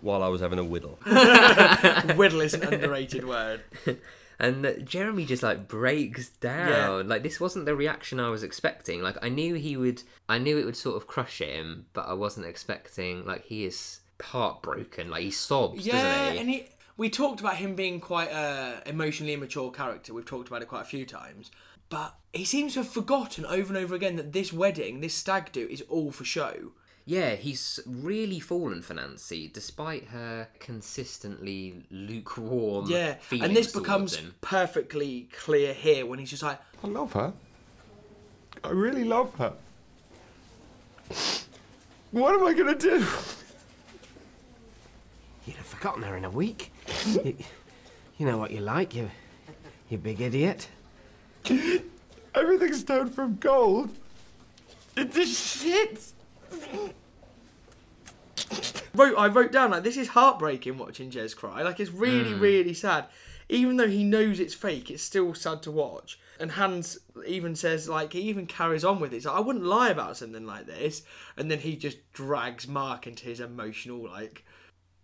while I was having a whittle. Whittle is an underrated word. And uh, Jeremy just like breaks down. Yeah. Like this wasn't the reaction I was expecting. Like I knew he would. I knew it would sort of crush him, but I wasn't expecting. Like he is heartbroken. Like he sobs, Yeah, doesn't he? and he. We talked about him being quite a emotionally immature character. We've talked about it quite a few times, but he seems to have forgotten over and over again that this wedding, this stag do, is all for show. Yeah, he's really fallen for Nancy, despite her consistently lukewarm. Yeah, feelings and this becomes him. perfectly clear here when he's just like, I love her. I really love her. What am I gonna do? You'd have forgotten her in a week. you, you know what you're like, you, you big idiot. Everything's turned from gold into shit. Wrote I wrote down like this is heartbreaking watching Jez cry. Like it's really, Hmm. really sad. Even though he knows it's fake, it's still sad to watch. And Hans even says like he even carries on with it. He's like, I wouldn't lie about something like this. And then he just drags Mark into his emotional like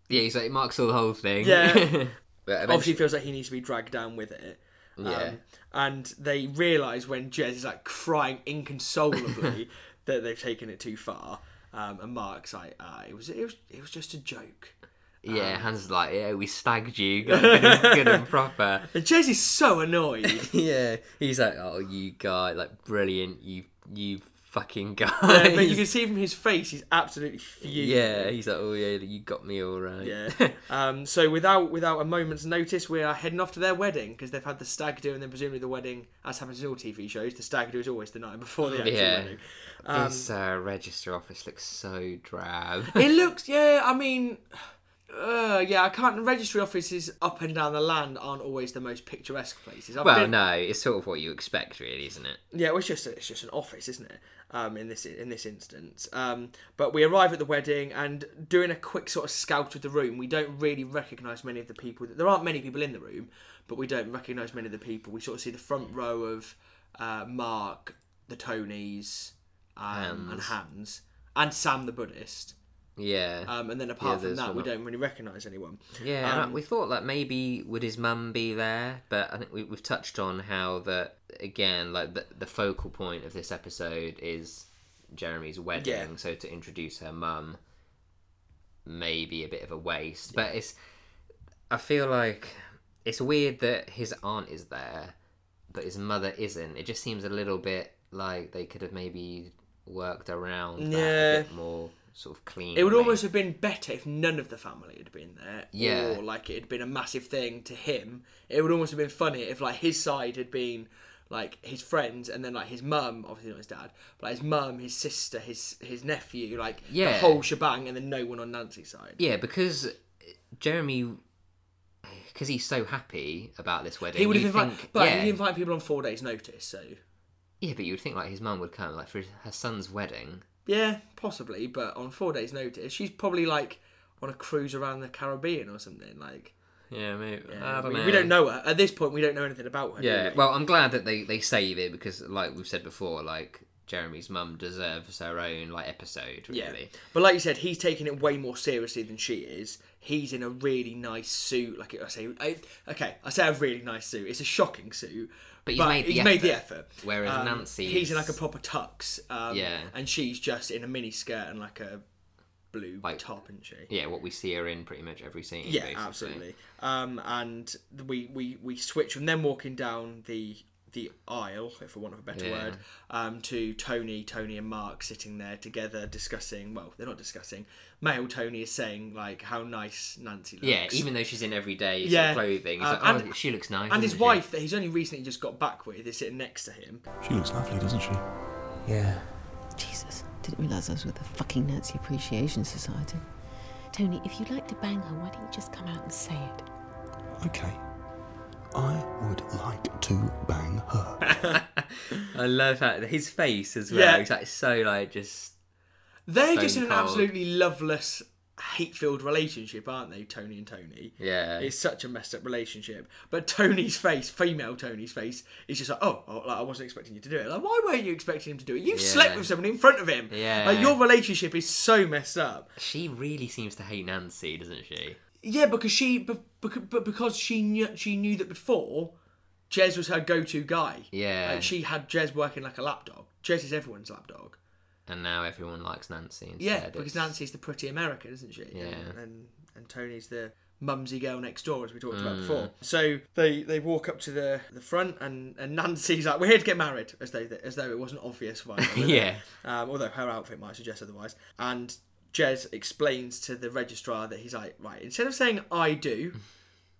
Yeah, he's like Mark saw the whole thing. Yeah. but obviously feels like he needs to be dragged down with it. Um, Yeah. and they realise when Jez is like crying inconsolably that they've taken it too far. Um, and Mark's like, ah, it was it was it was just a joke. yeah, Hans is like, yeah, we stagged you, got good and, good and proper. And Jez is so annoyed. yeah, he's like, oh, you guy, like brilliant, you you fucking guy. Yeah, but you can see from his face, he's absolutely fuming. Yeah, he's like, oh yeah, you got me all right. Yeah. um, so without without a moment's notice, we are heading off to their wedding because they've had the stag do, and then presumably the wedding, as happens in all TV shows, the stag do is always the night before the actual Yeah. wedding. Um, this uh, register office looks so drab. it looks, yeah. I mean, uh, yeah. I can't. Registry offices up and down the land aren't always the most picturesque places. I've well, been- no, it's sort of what you expect, really, isn't it? Yeah, well, it's just it's just an office, isn't it? Um, in this in this instance, um, but we arrive at the wedding and doing a quick sort of scout of the room. We don't really recognise many of the people. There aren't many people in the room, but we don't recognise many of the people. We sort of see the front row of uh, Mark, the Tonys, um, and Hans. And Sam the Buddhist. Yeah. Um, and then apart from that, we don't really recognise anyone. Yeah, Um, we thought that maybe would his mum be there, but I think we, we've touched on how that again, like the the focal point of this episode is Jeremy's wedding. Yeah. So to introduce her mum, maybe a bit of a waste. But it's, I feel like it's weird that his aunt is there, but his mother isn't. It just seems a little bit like they could have maybe worked around that Yeah. a bit more sort of clean. It would almost have been better if none of the family had been there. Yeah. Or like it had been a massive thing to him. It would almost have been funny if like his side had been like his friends and then like his mum, obviously not his dad, but like his mum, his sister, his his nephew, like the Yeah. whole shebang and then no one on Nancy's side. Yeah, because uh, Jeremy, because he's so happy about this wedding, He would have invited, think, but yeah, he invited people on four days' notice. So yeah, but you would think like his mum would come like for his, her son's wedding. yeah, possibly, but on four days' notice, she's probably like on a cruise around the Caribbean or something. Like Yeah, maybe. yeah, we, we don't know her at this point. We don't know anything about her. Yeah, we? well, I'm glad that they they save it because, like we've said before, like Jeremy's mum deserves her own like episode. Really. Yeah, but like you said, he's taking it way more seriously than she is. He's in a really nice suit. Like I say, I, okay, I say a really nice suit. It's a shocking suit, But he's made the he's made the effort. effort. Whereas Um, Nancy he's in like a proper tux. Um, Yeah. and she's just in a mini skirt and like a blue Like- top, isn't she? Yeah, what we see her in pretty much every scene. Yeah, basically. absolutely. Um, and we, we we switch from them walking down the the aisle, if for want of a better Yeah. word, um, to Tony, Tony and Mark sitting there together discussing. Well, they're not discussing. Male Tony is saying like how nice Nancy looks. Yeah, even though she's in everyday sort of clothing, he's Uh, like, oh, she looks nice. and his she?" wife that he's only recently just got back with is sitting next to him. She looks lovely, doesn't she? Yeah. Jesus, didn't realise I was with the fucking Nancy Appreciation Society. Tony, if you'd like to bang her, why don't you just come out and say it? Okay. I would like to bang her. I love that his face as well. Yeah. He's like so like just They're just in an cold. absolutely loveless, hate-filled relationship, aren't they? Tony and Tony. yeah. It's such a messed up relationship. But Tony's face, female Tony's face, is just like, oh, oh like, I wasn't expecting you to do it. Like, why weren't you expecting him to do it? You've Yeah. slept with someone in front of him. Yeah. Like, your relationship is so messed up. She really seems to hate Nancy, doesn't she? Yeah, because she, but, because she knew, she knew that before, Jez was her go-to guy. Yeah. Like, she had Jez working like a lapdog. Jez is everyone's lapdog. And now everyone likes Nancy instead. Yeah, because It's- Nancy's the pretty American, isn't she? Yeah. And, and and Tony's the mumsy girl next door, as we talked about Mm. before. So they they walk up to the the front, and, and Nancy's like, "We're here to get married," as though as though it wasn't obvious. By now, was it? Yeah. Um, although her outfit might suggest otherwise. And Jez explains to the registrar that he's like, right, instead of saying "I do."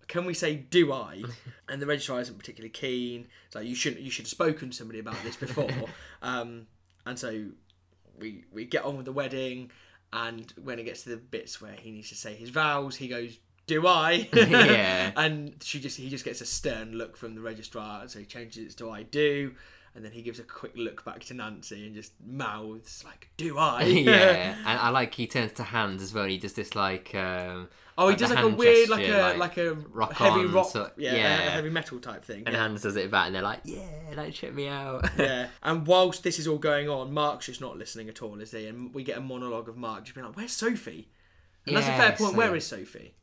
Can we say "do I"? And the registrar isn't particularly keen. It's like you shouldn't. You should have spoken to somebody about this before. um, and so we we get on with the wedding, and when it gets to the bits where he needs to say his vows, he goes, "Do I?" Yeah. and she just he just gets a stern look from the registrar, so he changes it to "I do," and then he gives a quick look back to Nancy and just mouths like, "Do I?" yeah, and I like he turns to Hans as well. and He does this like. Um, Oh, he does like a weird, like a like a rock heavy on, rock, so- yeah, yeah. a heavy metal type thing. and yeah. Hans does it back, and they're like, "Yeah, like check me out." yeah. And whilst this is all going on, Mark's just not listening at all, is he? And we get a monologue of Mark just being like, "Where's Sophie?" And that's a fair point. so- Where is Sophie?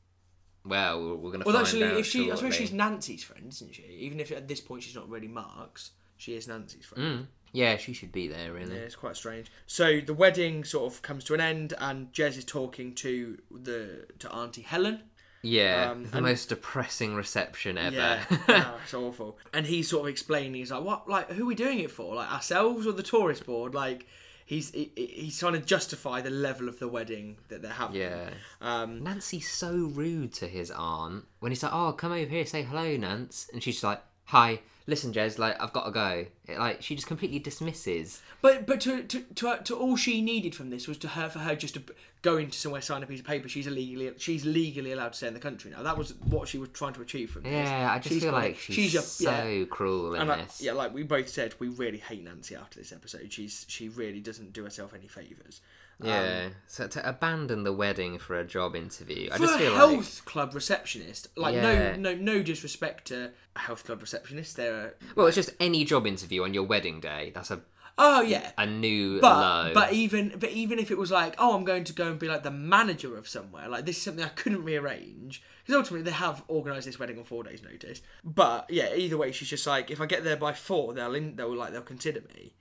well, we're, gonna. Well, find actually, out if she, I suppose she's Nancy's friend, isn't she? Even if at this point she's not really Mark's, she is Nancy's friend. Mm. Yeah, she should be there, really. Yeah, it's quite strange. So the wedding sort of comes to an end, and Jez is talking to the to Auntie Helen. Yeah, Um, the and- most depressing reception ever. Yeah, oh, it's awful. And he's sort of explaining. He's like, "What? Like, who are we doing it for? Like ourselves or the tourist board? Like." He's he, he's trying to justify the level of the wedding that they're having. Yeah. Um, Nancy's so rude to his aunt when he's like, "Oh, come over here, say hello, Nance," and she's like, "Hi, listen, Jez, like I've got to go." It, like she just completely dismisses. But but to, to to to all she needed from this was to her for her just to go into somewhere sign a piece of paper. She's illegally she's legally allowed to stay in the country now. That was what she was trying to achieve from this. Yeah, I just She's feel like it. she's, a- so cruel in and this. yeah, like we both said, we really hate Nancy after this episode. She's she really doesn't do herself any favors. Um, yeah. so to abandon the wedding for a job interview, I for just a feel health club receptionist, like Yeah. no no no disrespect to a health club receptionist. They're a. Well, it's just any job interview on your wedding day. That's a oh yeah, a new but low. but even but even if it was like oh I'm going to go and be like the manager of somewhere like this is something I couldn't rearrange because ultimately they have organised this wedding on four days notice but yeah either way she's just like if I get there by four they'll in, they'll like they'll consider me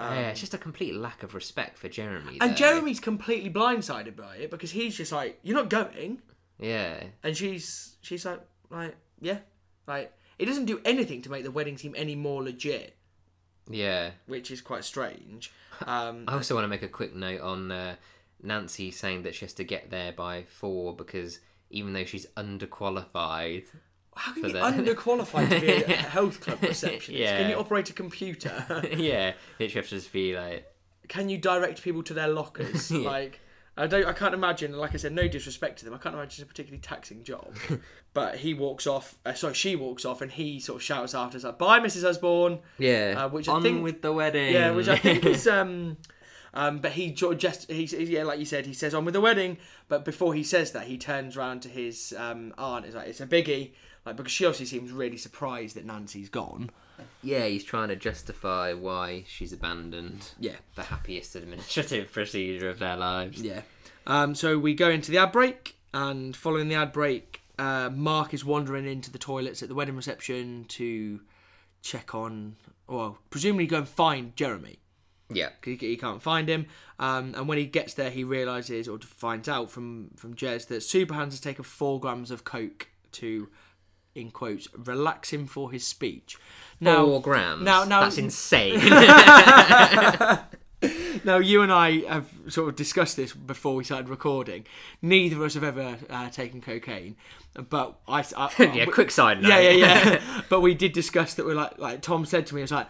yeah, it's just a complete lack of respect for Jeremy. and. Jeremy's completely blindsided by it because he's just like you're not going Yeah. and she's she's like like yeah like it doesn't do anything to make the wedding seem any more legit Yeah. which is quite strange um I also want to make a quick note on uh, Nancy saying that she has to get there by four because even though she's underqualified. How can you the- underqualified to be a health club receptionist? Yeah. Can you operate a computer? yeah, literally have to just be like, Can you direct people to their lockers? Yeah. Like, I don't. I can't imagine. Like I said, no disrespect to them. I can't imagine it's a particularly taxing job. but he walks off. Uh, sorry, she walks off, and he sort of shouts after, us, like, bye, Mrs. Usborne." yeah, Uh, which I on think- with the wedding. Yeah, which I think is um. Um, but he just he yeah like you said he says on with the wedding but before he says that he turns around to his um, aunt it's like it's a biggie like because she obviously seems really surprised that Nancy's gone yeah, he's trying to justify why she's abandoned. Yeah. the happiest administrative procedure of their lives. Yeah. Um, so we go into the ad break, and following the ad break, uh, Mark is wandering into the toilets at the wedding reception to check on, well, presumably go and find Jeremy. Yeah. He, he can't find him, um, and when he gets there, he realizes or finds out from from Jez that Super Hans has taken four grams of coke to, in quotes, relax him for his speech. Four grams. Now, now that's insane. now you and I have sort of discussed this before we started recording. Neither of us have ever uh, taken cocaine, but I, I Yeah, quick side note. Yeah, yeah, yeah. but we did discuss that. We're like, like Tom said to me, it's like,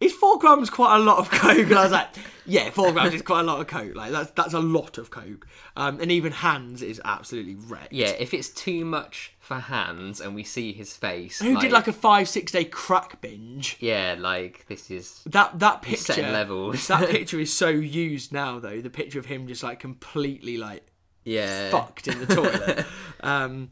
"Is four grams quite a lot of coke?" And I was like, "Yeah, four grams is quite a lot of coke. Like that's that's a lot of coke." Um, and even Hans is absolutely wrecked. yeah, if it's too much for Hans and we see his face, Who did like a five six day crack binge? yeah, like this is That that picture, setting levels. that picture is so used now, though. The picture of him just like completely like yeah, fucked in the toilet. um,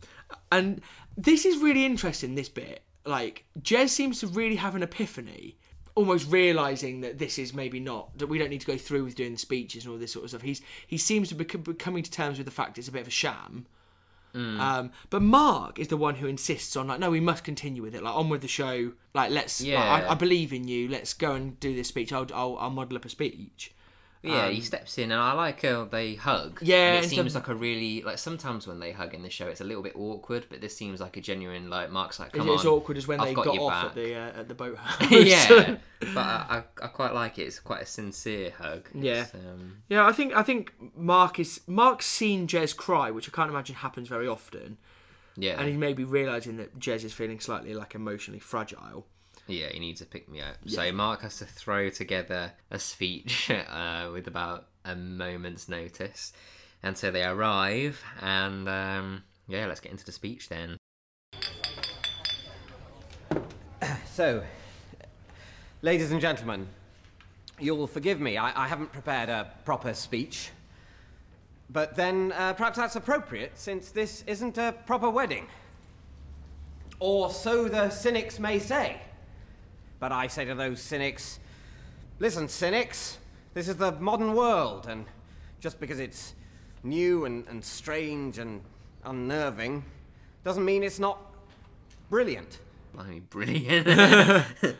and this is really interesting. This bit, like Jez seems to really have an epiphany, almost realizing that this is maybe not that we don't need to go through with doing the speeches and all this sort of stuff. He's he seems to be coming to terms with the fact it's a bit of a sham. Mm. Um, but Mark is the one who insists on like, no, we must continue with it. Like, on with the show. Like, let's. like, Yeah. I, I believe in you. Let's go and do this speech. I'll, I'll, I'll model up a speech. Yeah, Um, he steps in, and I like how they hug. Yeah, and it seems some- like a really like sometimes when they hug in the show, it's a little bit awkward, but this seems like a genuine like Mark's like, come it's on, awkward as when I've they got got off back." at the uh, at the boathouse. yeah, but I, I, I quite like it. It's quite a sincere hug. Yeah. Um, Yeah, I think I think Mark is Mark's seen Jez cry, which I can't imagine happens very often. Yeah. and he may be realizing that Jez is feeling slightly like emotionally fragile. Yeah, he needs to pick me up. Yeah. So Mark has to throw together a speech uh, with about a moment's notice, and so they arrive, and um, yeah, let's get into the speech then. So, ladies and gentlemen, you'll forgive me, I, I haven't prepared a proper speech. But then uh, perhaps that's appropriate since this isn't a proper wedding. Or so the cynics may say. But I say to those cynics listen, cynics, this is the modern world, and just because it's new and, and strange and unnerving doesn't mean it's not brilliant. Brilliant. um,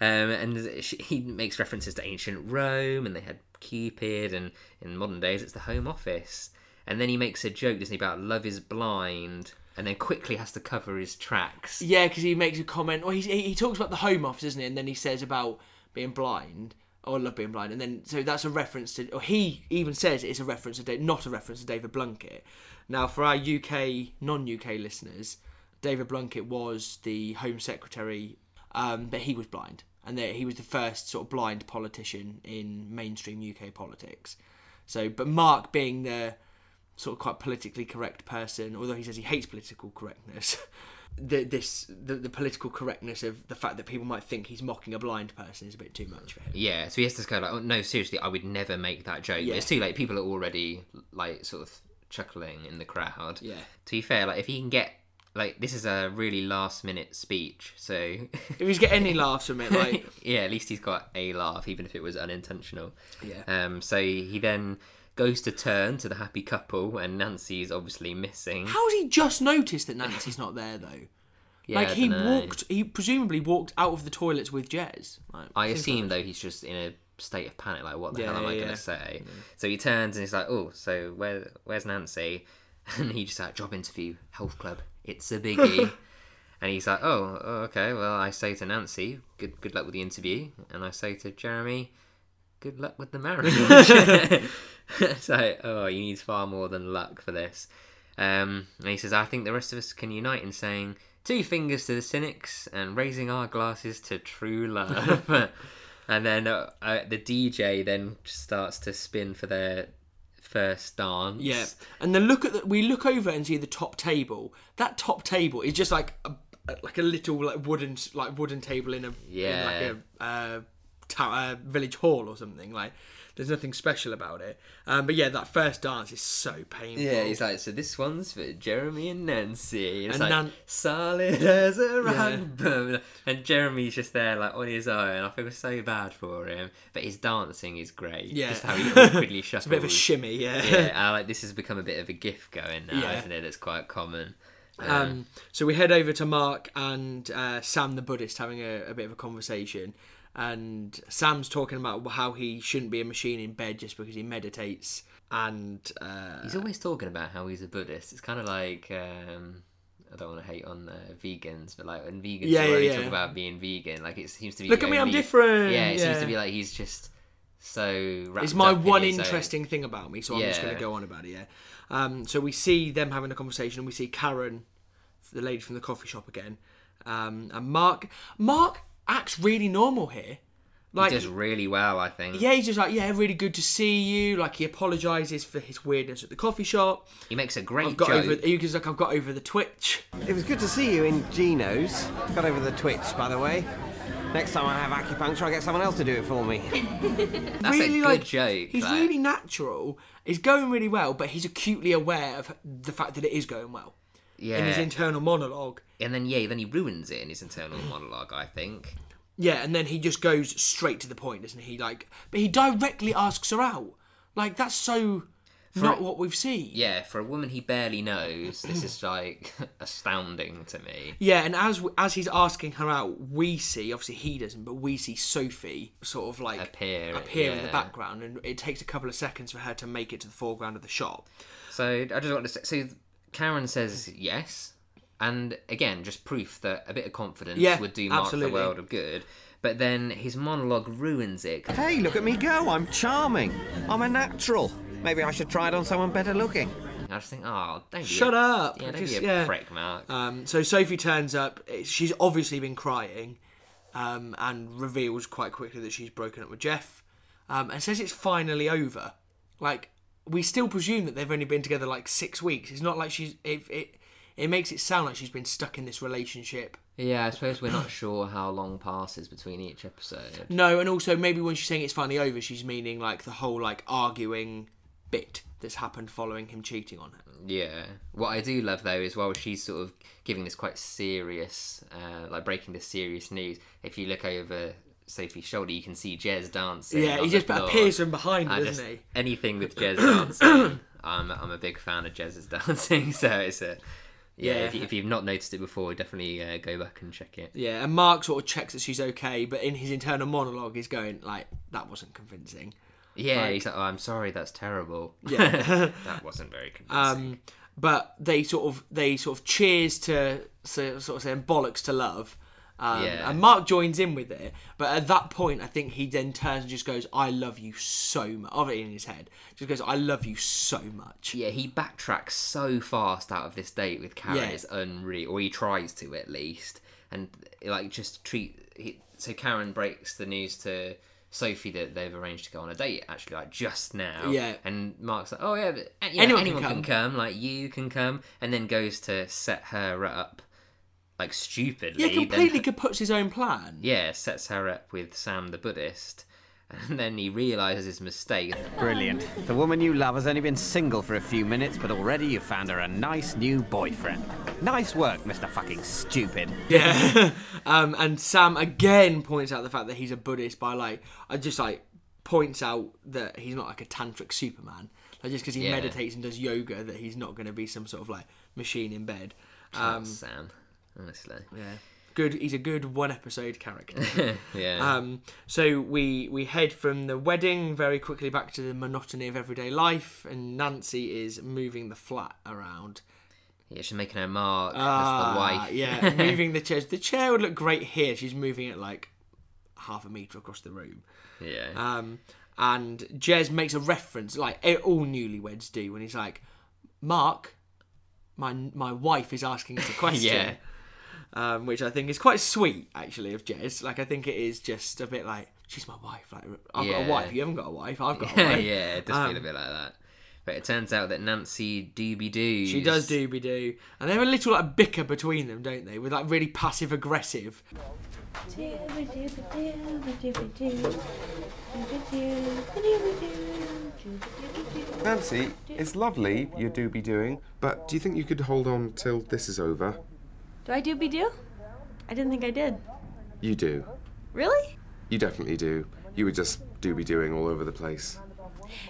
and he makes references to ancient Rome, and they had Cupid, and in modern days it's the Home Office. And then he makes a joke, doesn't he, about love is blind, and then quickly has to cover his tracks. Yeah, because he makes a comment. Well, he, he talks about the Home Office, doesn't he? And then he says about being blind. Or love being blind, and then so that's a reference to. Or he even says it's a reference to, not a reference to David Blunkett. Now, for our UK non-UK listeners, David Blunkett was the Home Secretary, um, but he was blind, and he was the first sort of blind politician in mainstream UK politics. So, but Mark being the sort of quite politically correct person, although he says he hates political correctness. The, this the, the political correctness of the fact that people might think he's mocking a blind person is a bit too much for him. Yeah, so he has to go like, oh, no, seriously, I would never make that joke. Yeah. It's too late. People are already like sort of chuckling in the crowd. Yeah. To be fair, like if he can get like this is a really last minute speech, so If he's get any laughs from it, like yeah, at least he's got a laugh, even if it was unintentional. Yeah. Um. So he then goes to turn to the happy couple, and Nancy is obviously missing. How How's he just noticed that Nancy's not there though? Yeah, like he walked, he presumably walked out of the toilets with Jez. Like, I assume though he's just in a state of panic, like what the Yeah, hell am I yeah, gonna say? So he turns and he's like, "Oh, so where where's Nancy?" And he just like job interview, health club, it's a biggie. and he's like, "Oh, oh, okay. Well, I say to Nancy, good good luck with the interview, and I say to Jeremy, good luck with the marriage." it's like, oh, you need far more than luck for this. Um, and he says, I think the rest of us can unite in saying two fingers to the cynics and raising our glasses to true love. and then uh, uh, the DJ then starts to spin for their first dance. Yeah, and then look at the, we look over and see the top table. That top table is just like a, like a little like wooden like wooden table in a Yeah. in like a uh, ta- uh, village hall or something. Like there's nothing special about it. Um, but yeah, that first dance is so painful. Yeah, he's like, so this one's for Jeremy and Nancy. It's And like Nan- solid as a rock. boom. And Jeremy's just there, like on his own. I feel so bad for him, but his dancing is great. Yeah. just how he awkwardly shuffles. A bit of a shimmy, yeah. yeah. I like this has become a bit of a gif going now, Yeah. isn't it? It's quite common. Um, so we head over to Mark and uh, Sam the Buddhist having a, a bit of a conversation. And Sam's talking about how he shouldn't be a machine in bed just because he meditates. And uh, He's always talking about how he's a Buddhist. It's kind of like um, I don't want to hate on uh, vegans, but like when vegans Yeah, yeah, already yeah. talk about being vegan, like it seems to be Look at me, I'm different, Yeah, it seems to be like he's just so. it's my up in one own- interesting thing about me, so I'm just going to go on about it. Yeah. Um, so we see them having a conversation, and we see Karen, the lady from the coffee shop again, um, and Mark. Mark acts really normal here. Like he does really well, I think. Yeah, he's just like, yeah, really good to see you. Like he apologises for his weirdness at the coffee shop. He makes a great I've got joke. over. He goes like, I've got over the twitch. It was good to see you in Gino's. Got over the twitch, by the way. Next time I have acupuncture, I'll get someone else to do it for me. That's really a good like joke. he's like- really natural. He's going really well, but he's acutely aware of the fact that it is going well. Yeah. In his internal monologue. and then yeah, then he ruins it in his internal monologue. I think. Yeah, and then he just goes straight to the point, doesn't he? Like, but he directly asks her out. Like that's so not what we've seen. Yeah, for a woman he barely knows, this is like astounding to me. Yeah, and as as he's asking her out, we see obviously he doesn't, but we see Sophie sort of like Appear, appear in the background, and it takes a couple of seconds for her to make it to the foreground of the shot. So I just want to say, so Karen says yes, and again, just proof that a bit of confidence Yeah, would do Mark absolutely. the world of good. But then his monologue ruins it. Hey, look at me go. I'm charming. I'm a natural. Maybe I should try it on someone better looking. I just think, oh, don't Shut a, up! Yeah, don't Just- be a yeah. prick, Mark. Um, so Sophie turns up. She's obviously been crying, um, and reveals quite quickly that she's broken up with Jeff, um, and says it's finally over. Like we still presume that they've only been together like six weeks. It's not like she's. It it, it makes it sound like she's been stuck in this relationship. Yeah, I suppose we're not sure how long passes between each episode. No, and also maybe when she's saying it's finally over, she's meaning like the whole like arguing bit that's happened following him cheating on her. Yeah. What I do love though is while she's sort of giving this quite serious, uh, like breaking this serious news. If you look over Sophie's shoulder, you can see Jez dancing. Yeah, he just floor. appears from behind, doesn't he? Anything with Jez dancing, I'm I'm a big fan of Jez's dancing. So it's a yeah. Yeah. If, you, if you've not noticed it before, definitely uh, go back and check it. Yeah, and Mark sort of checks that she's okay, but in his internal monologue, he's going like, "That wasn't convincing." Yeah, Like- he's like, oh, I'm sorry, that's terrible. Yeah. that wasn't very convincing. Um, but they sort of they sort of cheers to so, sort of saying bollocks to love. Um, Yeah. And Mark joins in with it, but at that point, I think he then turns and just goes, "I love you so much." Of it in his head, just goes, "I love you so much." Yeah, he backtracks so fast out of this date with Karen. Yeah. It's unreal, or he tries to at least, and like just treat. He, so Karen breaks the news to Sophie that they've arranged to go on a date. Actually, like just now. Yeah. And Mark's like, "Oh yeah, but, Anyone anyone, can can, come. Like you can come," and then goes to set her up, like stupidly. Yeah, then- completely puts his own plan. yeah, sets her up with Sam the Buddhist, and then he realizes his mistake. Brilliant. The woman you love has only been single for a few minutes, but already you've found her a nice new boyfriend. Nice work, Mr. Fucking Stupid. Yeah. um, and Sam again points out the fact that he's a Buddhist by like, I just like points out that he's not like a tantric Superman. Like just because he Yeah. meditates and does yoga, that he's not going to be some sort of like machine in bed. Um, Um, Sam, honestly. yeah. Good. He's a good one episode character. Yeah. Um, so we we head from the wedding very quickly back to the monotony of everyday life, and Nancy is moving the flat around. Yeah, she's making her mark as the Ah, wife. yeah, moving the chairs. The chair would look great here. She's moving it like half a meter across the room. Yeah. Um, and Jez makes a reference, like eh, all newlyweds do, when he's like, "Mark, my my wife is asking us a question." Yeah. Um, which I think is quite sweet, actually, of Jez. Like, I think it is just a bit like, she's my wife. Like, I've got a wife. You haven't got a wife. I've got a wife. yeah, it does Um, feel a bit like that. But it turns out that Nancy Doobie Doo. She does dooby doo, and they have a little like bicker between them, don't they? With like really passive aggressive. Nancy, it's lovely you do be doing, but do you think you could hold on till this is over? Do I doobie do? I didn't think I did. You do. Really? You definitely do. You were just do be doing all over the place.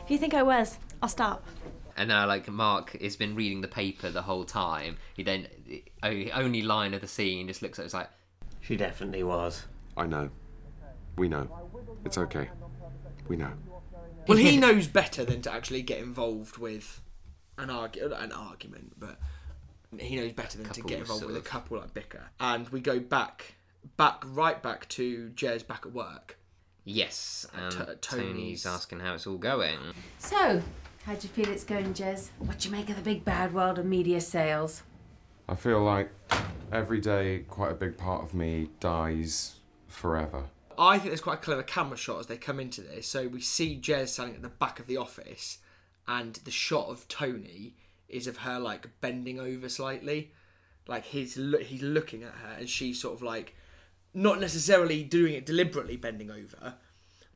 If you think I was, I'll stop. And now, like, Mark has been reading the paper the whole time. He then, o- only line of the scene, just looks at it, it's like, She definitely was. I know. We know. It's okay. We know. Well, he knows better than to actually get involved with an argu- an argument, but he knows better than to Couple get involved sort with a couple like bicker. And we go back, back right back to Jez back at work. yes. And T- Tony's Tony's- asking how it's all going. So, how do you feel it's going, Jez? What do you make of the big bad world of media sales? I feel like every day quite a big part of me dies forever. I think there's quite a clever camera shot as they come into this. So we see Jez standing at the back of the office, and the shot of Tony is of her like bending over slightly, like he's lo- he's looking at her, and she's sort of like not necessarily doing it deliberately bending over,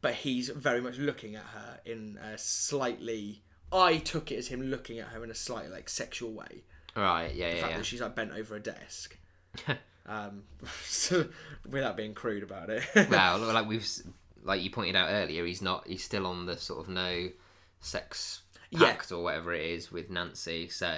but he's very much looking at her in a slightly. I took it as him looking at her in a slightly like sexual way. Right, yeah, The yeah, fact yeah. that she's like bent over a desk. um, so, without being crude about it. well, like we've, like you pointed out earlier, he's not, he's still on the sort of no sex Yeah. pact or whatever it is with Nancy. So,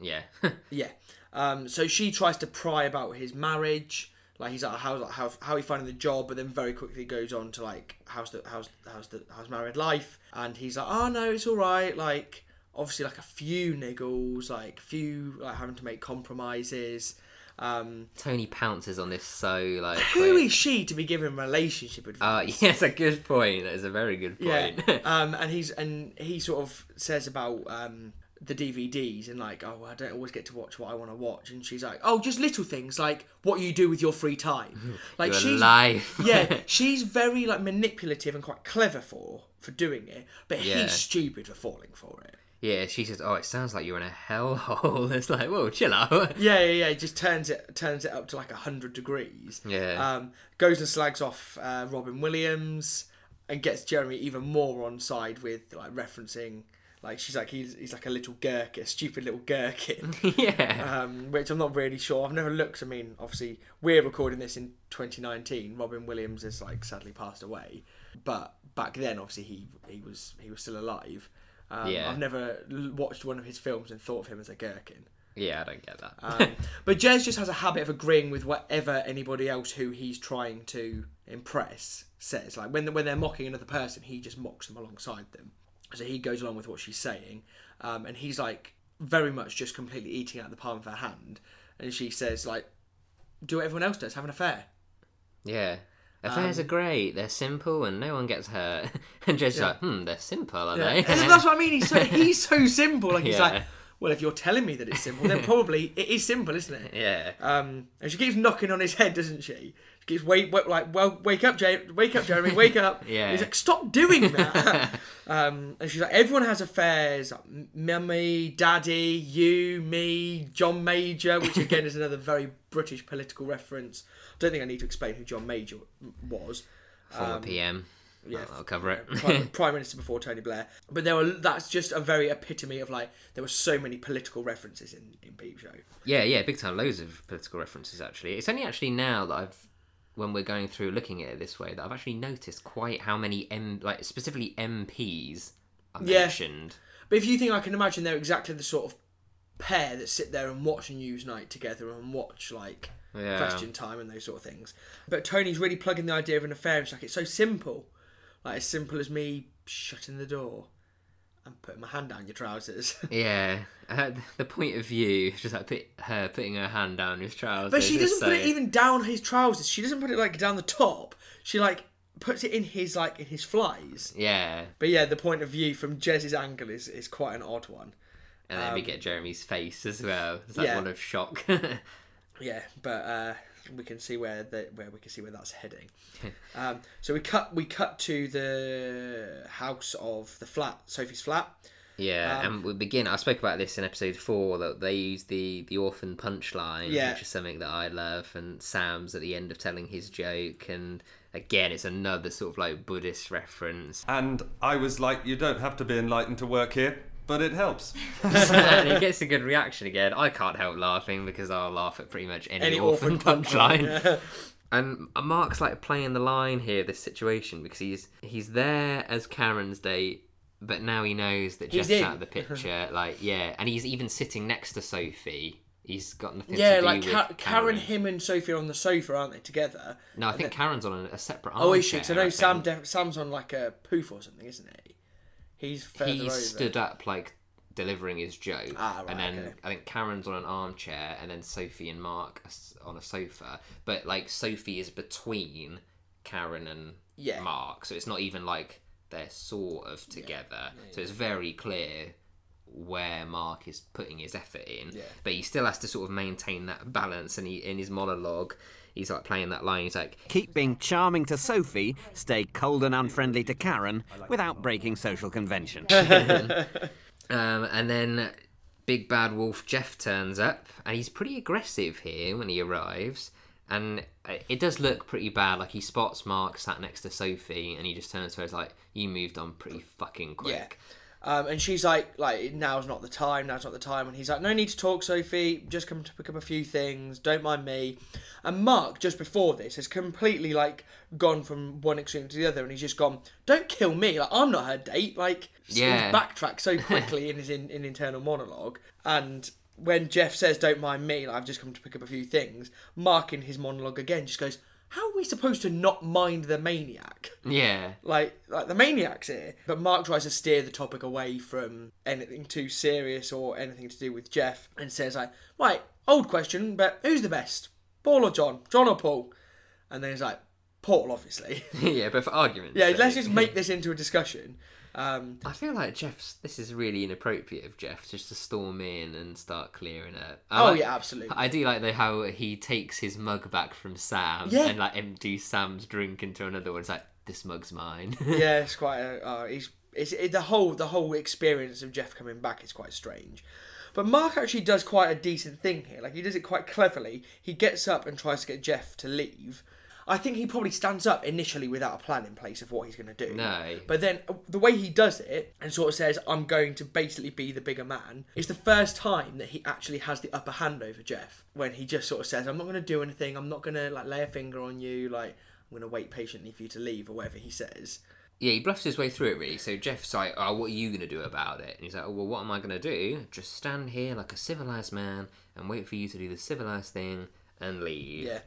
yeah, Yeah. Um, so she tries to pry about his marriage. Like he's like how's like, how how he finding the job, but then very quickly goes on to like how's the how's how's the how's married life, and he's like oh no it's all right. Like obviously like a few niggles, like few like having to make compromises. Um, Tony pounces on this so like. who quick. is she to be given relationship advice? Uh, yes, a good point. That is a very good point. Yeah. um, and he's and he sort of says about um the DVDs and like, oh, I don't always get to watch what I want to watch, and she's like, oh, just little things like what you do with your free time, like Your she's life. yeah, she's very like manipulative and quite clever for for doing it, but Yeah. he's stupid for falling for it. Yeah, she says, "Oh, it sounds like you're in a hellhole." It's like, whoa, chill out. Yeah, yeah, yeah. Just turns it turns it up to like hundred degrees. Yeah. Um, goes and slags off uh, Robin Williams and gets Jeremy even more on side with like referencing like she's like he's he's like a little gherkin, a stupid little gherkin. yeah. Um, which I'm not really sure. I've never looked. I mean, obviously we're recording this in 2019. Robin Williams has like sadly passed away, but back then obviously he he was he was still alive. Um, Yeah. I've never watched one of his films and thought of him as a gherkin. Yeah, I don't get that. Um, but Jez just has a habit of agreeing with whatever anybody else who he's trying to impress says. Like when when they're mocking another person, he just mocks them alongside them. So he goes along with what she's saying, um, and he's like very much just completely eating out the palm of her hand. And she says like, "Do what everyone else does, have an affair." yeah. Affairs Um, are great. They're simple and no one gets hurt. and Jez's Yeah. like, hmm, they're simple, are Yeah. they? And that's what I mean. He's so he's so simple. Like he's Yeah. like, well, if you're telling me that it's simple, then probably it is simple, isn't it? yeah. Um, and she keeps knocking on his head, doesn't she? Keeps wait, wait like, well, wake up, Jay, wake up, Jeremy, wake up. Yeah. He's like, stop doing that. um, and she's like, everyone has affairs. Like, Mummy, Daddy, you, me, John Major, which again is another very British political reference. I don't think I need to explain who John Major was. Former Um, PM. yeah, I'll, I'll cover it. Prime, Prime Minister before Tony Blair. But there were that's just a very epitome of like there were so many political references in in Peep Show. Yeah, yeah, big time. Loads of political references actually. It's only actually now that I've, when we're going through looking at it this way, that I've actually noticed quite how many M, like specifically MPs are Yeah. mentioned. But if you think I can imagine they're exactly the sort of pair that sit there and watch Newsnight together and watch like Yeah. Question Time and those sort of things. But Tony's really plugging the idea of an affair. It's like it's so simple, like as simple as me shutting the door and putting my hand down your trousers. Yeah, uh, the point of view, just like put, her putting her hand down his trousers. But she doesn't put it even down his trousers. She doesn't put it like down the top. She like puts it in his like in his flies. Yeah, But yeah, the point of view from Jez's angle is, is quite an odd one. and then we Um, get Jeremy's face as well. It's like yeah. one of shock. Yeah, but uh, we can see where the, where we can see where that's heading. um, so we cut we cut to the house of the flat, Sophie's flat. Yeah, Um, and we begin. I spoke about this in episode four that they use the the orphan punchline, Yeah. which is something that I love. And Sam's at the end of telling his joke, and again, it's another sort of like Buddhist reference. And I was like, you don't have to be enlightened to work here, but it helps. and he gets a good reaction again. I can't help laughing because I'll laugh at pretty much any, Any orphan, orphan punchline, punchline. yeah. And Mark's like playing the line here, this situation, because he's he's there as Karen's date, but now he knows that He's Jeff's in. out of the picture. Like, yeah, and he's even sitting next to Sophie. He's got nothing Yeah, to do like with Ka- Karen. Karen, him, and Sophie are on the sofa, aren't they, together? No, I think Karen's on a, a separate. Oh, is she? 'Cause I armchair, know Sam. think. Def- Sam's on like a poof or something, isn't he? He's he stood up like delivering his joke, Ah, right, and then okay. I think Karen's on an armchair, and then Sophie and Mark are on a sofa. But like Sophie is between Karen and Yeah. Mark, so it's not even like they're sort of together. So it's very clear where Mark is putting his effort in, Yeah. but he still has to sort of maintain that balance. And he in his monologue, he's like playing that line. He's like, Keep being charming to Sophie, stay cold and unfriendly to Karen, without breaking social convention. Um, and then Big Bad Wolf Jeff turns up, and he's pretty aggressive here when he arrives. And uh, it does look pretty bad. Like he spots Mark sat next to Sophie, and he just turns to her and is like, "You moved on pretty fucking quick." Um, and she's like, like now's not the time. Now's not the time. And he's like, no need to talk, Sophie. Just come to pick up a few things. Don't mind me. And Mark, just before this, has completely like gone from one extreme to the other, and he's just gone, "Don't kill me. Like I'm not her date." Like Yeah. he's backtracked so quickly in his in, in internal monologue, and when Jeff says, "Don't mind me," like, I've just come to pick up a few things. Mark in his monologue again just goes, "How are we supposed to not mind the maniac?" Yeah. like like the maniac's here. But Mark tries to steer the topic away from anything too serious or anything to do with Jeff and says like, right, old question, but who's the best? Paul or John? John or Paul? And then he's like, Paul, obviously. yeah, but for argument. yeah, let's just make this into a discussion. Um, I feel like Jeff's. This is really inappropriate of Jeff just to storm in and start clearing it. Oh, like- yeah, absolutely. I do like though how he takes his mug back from Sam Yeah. and like empties Sam's drink into another one. It's like this mug's mine. yeah, it's quite. A, uh, he's it's it, the whole the whole experience of Jeff coming back is quite strange. But Mark actually does quite a decent thing here. Like he does it quite cleverly. He gets up and tries to get Jeff to leave. I think he probably stands up initially without a plan in place of what he's going to do. No. But then uh, the way he does it and sort of says, "I'm going to basically be the bigger man," is the first time that he actually has the upper hand over Jeff. When he just sort of says, "I'm not going to do anything. I'm not going to like lay a finger on you. Like I'm going to wait patiently for you to leave," or whatever he says. Yeah, he bluffs his way through it really. So Jeff's like, "Oh, what are you gonna do about it?" And he's like, "Oh, well, what am I gonna do? Just stand here like a civilized man and wait for you to do the civilized thing and leave." Yeah.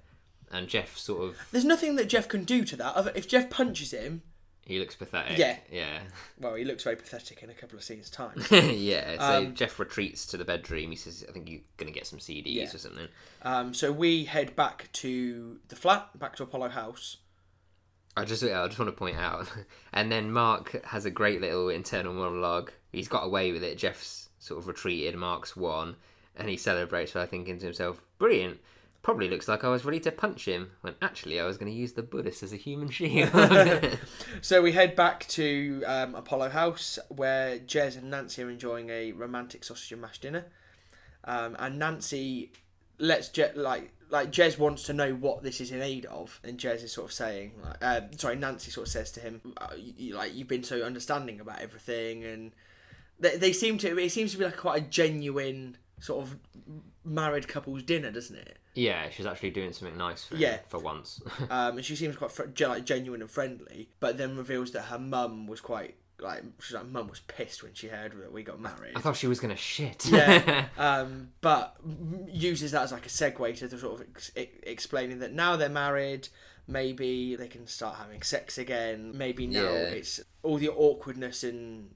And Jeff sort of There's nothing that Jeff can do to that. Other if Jeff punches him, he looks pathetic. Yeah. Yeah. well, he looks very pathetic in a couple of scenes' time. yeah. So Um, Jeff retreats to the bedroom. He says, "I think you're gonna get some CDs Yeah. or something." Um, so we head back to the flat, back to Apollo House. I just, I just want to point out, and then Mark has a great little internal monologue. He's got away with it. Jeff's sort of retreated. Mark's won, and he celebrates by thinking to himself, "Brilliant." Probably looks like I was ready to punch him when actually I was going to use the Buddhist as a human shield. So we head back to um, Apollo House where Jez and Nancy are enjoying a romantic sausage and mash dinner, um, and Nancy lets Jez like like Jez wants to know what this is in aid of, and Jez is sort of saying, like, uh, sorry, Nancy sort of says to him, uh, you, like you've been so understanding about everything, and they, they seem to it seems to be like quite a genuine sort of married couple's dinner, doesn't it? yeah, she's actually doing something nice for Yeah. for once. um, and she seems quite fr- like genuine and friendly, but then reveals that her mum was quite like she's like mum was pissed when she heard that we got married. I thought she was to shit. yeah, um, but uses that as like a segue to the sort of ex- explaining that now they're married, maybe they can start having sex again. Maybe now Yeah. it's all the awkwardness and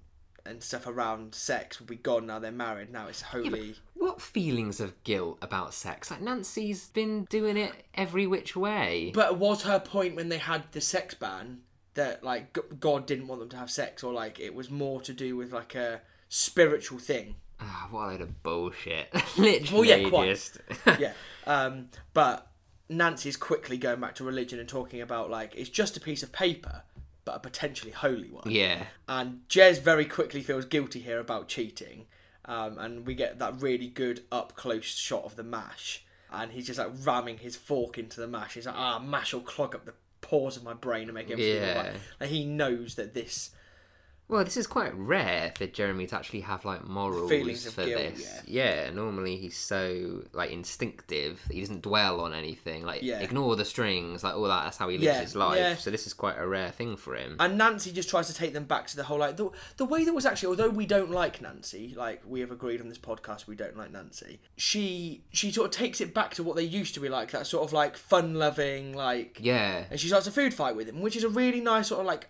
and stuff around sex will be gone now they're married. Now it's wholly. What feelings of guilt about sex? Like Nancy's been doing it every which way. But was her point when they had the sex ban that like God didn't want them to have sex, or like it was more to do with like a spiritual thing? Ah, what a load of bullshit. Literally, Well, yeah, quite. just. yeah. Um, but Nancy's quickly going back to religion and talking about like it's just a piece of paper, but a potentially holy one. Yeah. And Jez very quickly feels guilty here about cheating, um, and we get that really good up close shot of the mash, and he's just like ramming his fork into the mash. He's like, ah, mash will clog up the pores of my brain and make everything. Yeah. Right. Like he knows that this. Well, this is quite rare for Jeremy to actually have like morals Feelings for guilt, this. Yeah. normally he's so like instinctive. He doesn't dwell on anything. Like Yeah. ignore the strings, like all that. That's how he lives Yeah, his life. yeah. So this is quite a rare thing for him. And Nancy just tries to take them back to the whole like the the way that was actually although we don't like Nancy, like we have agreed on this podcast we don't like Nancy. She she sort of takes it back to what they used to be like, that sort of like fun loving, like Yeah. And she starts a food fight with him, which is a really nice sort of like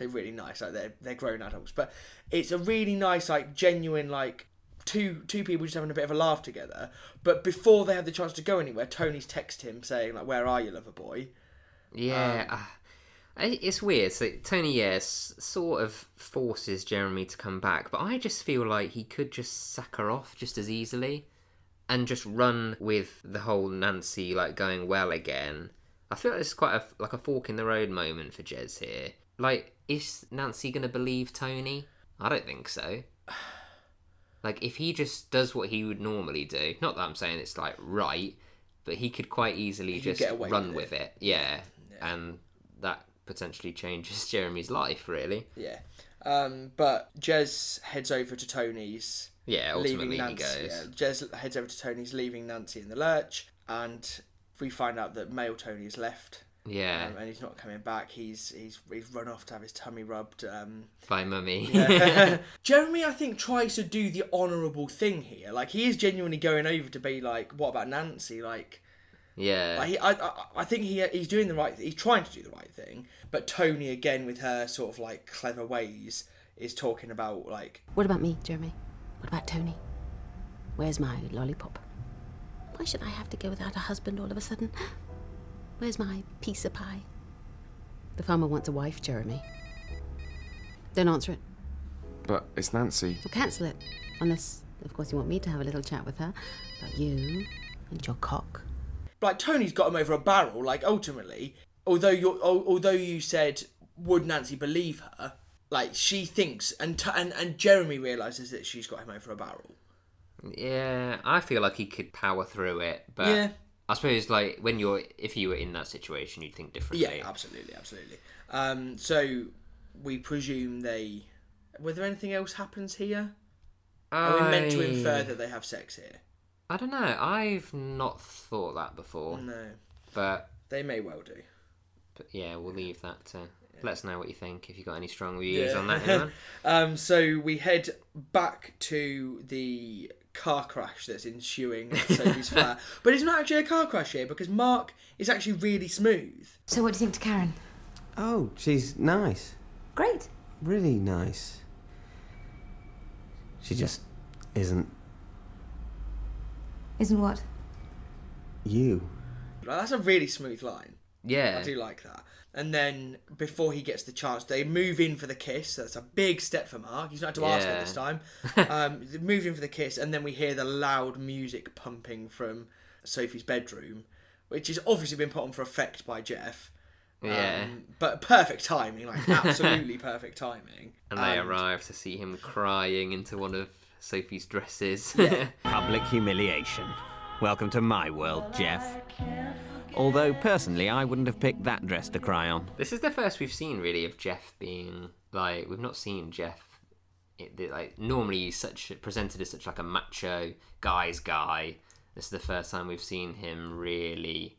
say really nice, like they're they're grown adults, but it's a really nice, like genuine like two two people just having a bit of a laugh together. But before they have the chance to go anywhere, Tony's text him saying like, "Where are you, lover boy?" Yeah, Um, ah, it's weird. So Tony, yes, sort of forces Jeremy to come back, but I just feel like he could just sack her off just as easily, and just run with the whole Nancy like going well again. I feel like is quite a like a fork in the road moment for Jez here. Like, is Nancy gonna believe Tony? I don't think so. Like, if he just does what he would normally do, not that I'm saying it's like right, but he could quite easily He could just run with with it. Yeah. and that potentially changes Jeremy's life. Really. Yeah. Um, but Jez heads over to Tony's. Yeah, leaving Nancy. goes. Yeah, Jez heads over to Tony's, leaving Nancy in the lurch, and we find out that male Tony has left. Yeah. Um, and he's not coming back. He's he's he's run off to have his tummy rubbed. Um, By mummy. yeah. Jeremy, I think, tries to do the honourable thing here. Like he is genuinely going over to be like, "What about Nancy?" Like, yeah. like he, I, I, I think he he's doing the right. He's trying to do the right thing. But Tony, again, with her sort of like clever ways, is talking about like, What about me, Jeremy? What about Tony? Where's my lollipop? Why should I have to go without a husband all of a sudden? Where's my piece of pie? The farmer wants a wife, Jeremy. Don't answer it. But it's Nancy. Or cancel it. Unless, of course, you want me to have a little chat with her about you and your cock. like Tony's got him over a barrel. Like ultimately, although you al- although you said would Nancy believe her, like she thinks, and t- and and Jeremy realizes that she's got him over a barrel. Yeah, I feel like he could power through it, but Yeah. I suppose like when you're if you were in that situation, you'd think differently. Yeah, absolutely, absolutely. Um, so we presume they. Were there anything else happens here? Are we meant to infer that they have sex here? I don't know. I've not thought that before. No, But they may well do. but yeah, we'll leave that. To, Let us know what you think if you've got any strong views on that. Um, so we head back to the car crash that's ensuing at Sophie's flat. But it's not actually a car crash here because Mark is actually really smooth. So, what do you think to Karen? Oh, she's nice. Great. Really nice. She just isn't Isn't what? you. Like, that's a really smooth line. Yeah. I do like that. And then before he gets the chance, they move in for the kiss. That's a big step for Mark. He's not had to ask her Yeah. this time. um, they move in for the kiss, and then we hear the loud music pumping from Sophie's bedroom, which has obviously been put on for effect by Jeff. Yeah. Um, but perfect timing, like absolutely perfect timing. And they Um, arrive to see him crying into one of Sophie's dresses. Public humiliation. Welcome to my world, Jeff. Although, personally, I wouldn't have picked that dress to cry on. This is the first we've seen really of Jeff being like we've not seen Jeff. It, the- like normally he's such presented as such like a macho guy's guy. This is the first time we've seen him really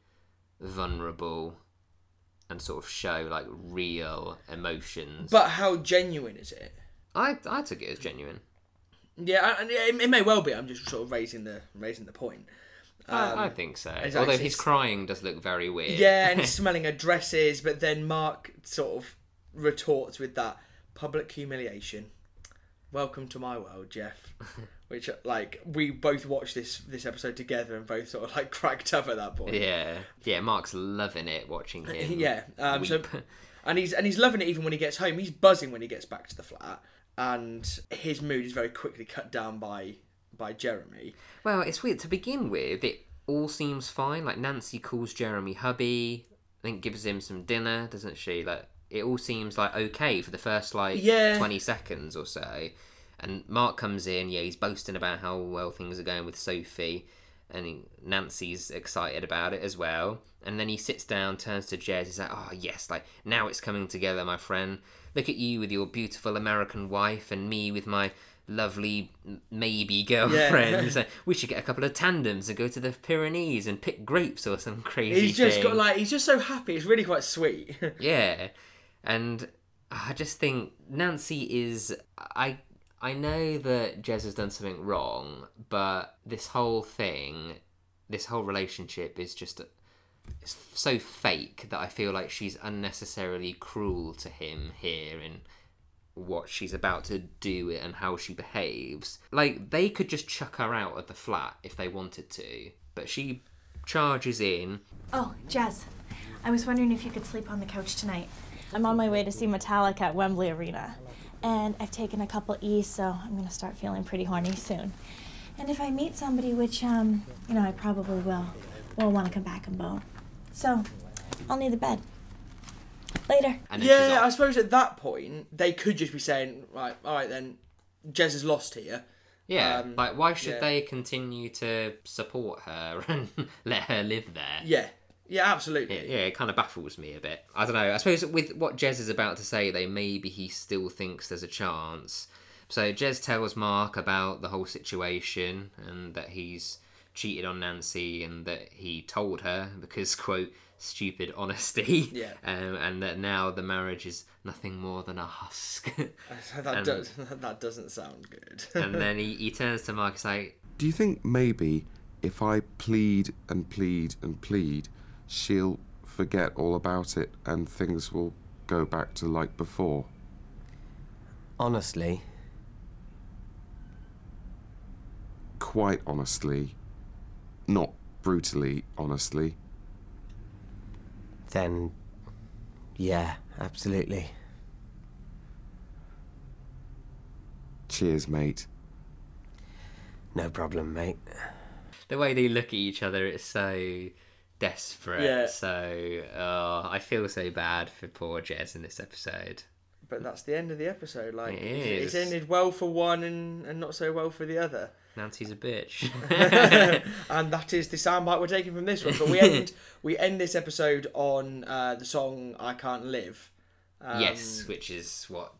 vulnerable and sort of show like real emotions. But how genuine is it? I I took it as genuine. Yeah, and it, it may well be. I'm just sort of raising the raising the point. Um, I, I think so. it's Although his crying does look very weird. Yeah, and he's smelling her dresses, but then Mark sort of retorts with that public humiliation. Welcome to my world, Jeff. Which, like, we both watched this this episode together and both sort of like cracked up at that point. yeah, yeah. Mark's loving it watching him. yeah. Um, so, and he's and he's loving it even when he gets home. He's buzzing when he gets back to the flat, and his mood is very quickly cut down by by Jeremy. Well, it's weird. To begin with, it all seems fine. Like Nancy calls Jeremy hubby, I think gives him some dinner, doesn't she? Like it all seems like okay for the first like Yeah. twenty seconds or so. And Mark comes in, yeah, he's boasting about how well things are going with Sophie, and Nancy's excited about it as well. And then he sits down, turns to Jez, he's like, "Oh yes, like now it's coming together, my friend. Look at you with your beautiful American wife, and me with my lovely maybe girlfriend. Like, we should get a couple of tandems and go to the Pyrenees and pick grapes or some crazy He's just thing. got like he's just so happy. It's really quite sweet. yeah, and I just think Nancy is. I I know that Jez has done something wrong, but this whole thing, this whole relationship is just. It's so fake that I feel like she's unnecessarily cruel to him here in what she's about to do and how she behaves. Like they could just chuck her out of the flat if they wanted to, but she charges in. Oh, Jazz, I was wondering if you could sleep on the couch tonight. I'm on my way to see Metallica at Wembley Arena, and I've taken a couple E's, so I'm gonna start feeling pretty horny soon. And if I meet somebody, which um, you know, I probably will, will want to come back and bone. So, I'll need the bed. Later. And then she's yeah, off. I suppose at that point they could just be saying, right, all right then, Jez is lost here. Yeah, Um, like why should yeah. they continue to support her and let her live there? Yeah, Yeah, absolutely. It, yeah, it kind of baffles me a bit. I don't know. I suppose with what Jez is about to say, they maybe he still thinks there's a chance. So Jez tells Mark about the whole situation and that he's cheated on Nancy and that he told her because quote stupid honesty. Yeah. Um, and that now the marriage is nothing more than a husk. that And- does that doesn't sound good. and then he, he turns to Marcus and say, Do you think maybe if I plead and plead and plead, she'll forget all about it and things will go back to like before? Honestly, Quite honestly, not brutally honestly. Then yeah, absolutely. Cheers, mate. No problem, mate. the way they look at each other, it's so desperate. Yeah. So oh, I feel so bad for poor Jez in this episode. But that's the end of the episode. Like It it's, it's ended well for one and, and not so well for the other. Nancy's a bitch. and that is the soundbite we're taking from this one. But we end we end this episode on uh, the song "I Can't Live." Um, yes, which is what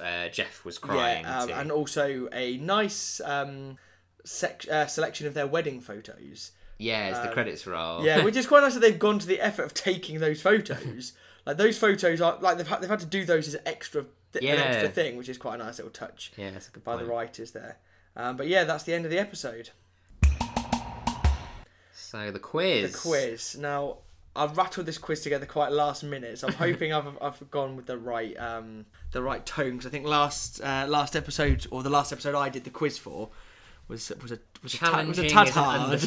uh, Jeff was crying yeah, um, to. and also a nice um, sec- uh, selection of their wedding photos. yeah, as the um, credits roll. Yeah, which is quite nice that they've gone to the effort of taking those photos. Like those photos are like they've had, they've had to do those as extra th- an extra thing, which is quite a nice little touch yeah, that's a good by point. the writers there. Um, but yeah, that's the end of the episode. So the quiz. The quiz. Now, I've rattled this quiz together quite last minute, so I'm hoping I've, I've gone with the right um, the right tone because I think last uh, last episode or the last episode I did the quiz for was was a was a tad, was a tad hard.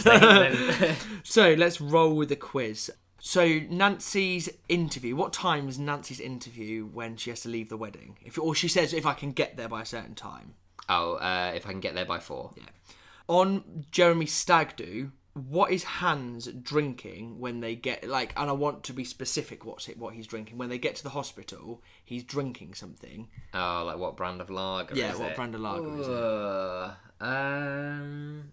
so let's roll with the quiz. So Nancy's interview. What time is Nancy's interview when she has to leave the wedding? If or she says if I can get there by a certain time. oh, uh, if I can get there by four. Yeah. On Jeremy Stag do, what is Hans drinking when they get like? And I want to be specific. What's it? What he's drinking when they get to the hospital? He's drinking something. Oh, like what brand of lager? Yeah, what it? brand of lager is it? Um,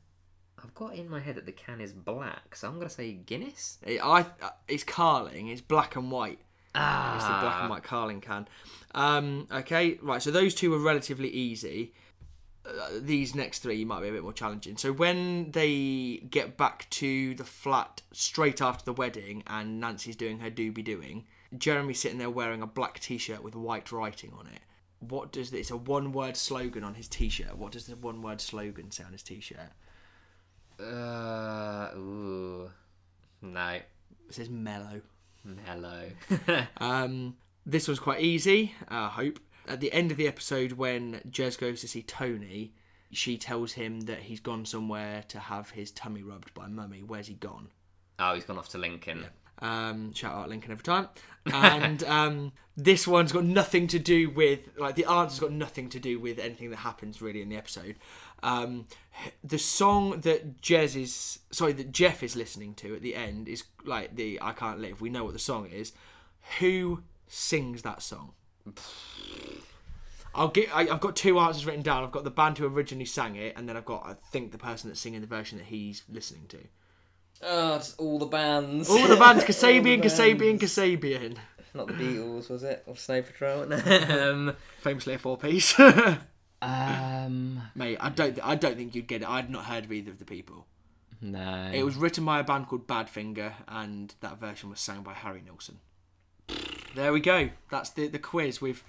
I've got in my head that the can is black, so I'm gonna say Guinness. It, I it's Carling. It's black and white. Ah, It's the black and white Carling can. Um, okay, right. So those two were relatively easy. Uh, these next three might be a bit more challenging. So when they get back to the flat straight after the wedding, and Nancy's doing her doobie doing, Jeremy's sitting there wearing a black t-shirt with white writing on it. What does it's a one-word slogan on his t-shirt? What does the one-word slogan say on his t-shirt? Uh, ooh, no, It says mellow. mellow. Um, this was quite easy, I hope. At the end of the episode, when Jez goes to see Tony, she tells him that he's gone somewhere to have his tummy rubbed by Mummy. Where's he gone? oh, he's gone off to Lincoln. Um, shout out Lincoln every time. And um, this one's got nothing to do with like the answer's got nothing to do with anything that happens really in the episode. Um, the song that Jez is sorry that Jeff is listening to at the end is like the I can't live. We know what the song is. Who sings that song? I'll get. I, I've got two answers written down. I've got the band who originally sang it, and then I've got I think the person that's singing the version that he's listening to. Oh, it's all the bands. All the bands: All the Kasabian, Kasabian, bands. Kasabian. Not the Beatles, was it? Or Snow Patrol? um, Famously a four piece. um, Mate, I don't. I don't think you'd get it. I'd not heard of either of the people. no. It was written by a band called Badfinger, and that version was sung by Harry Nilsson. There we go. That's the the quiz with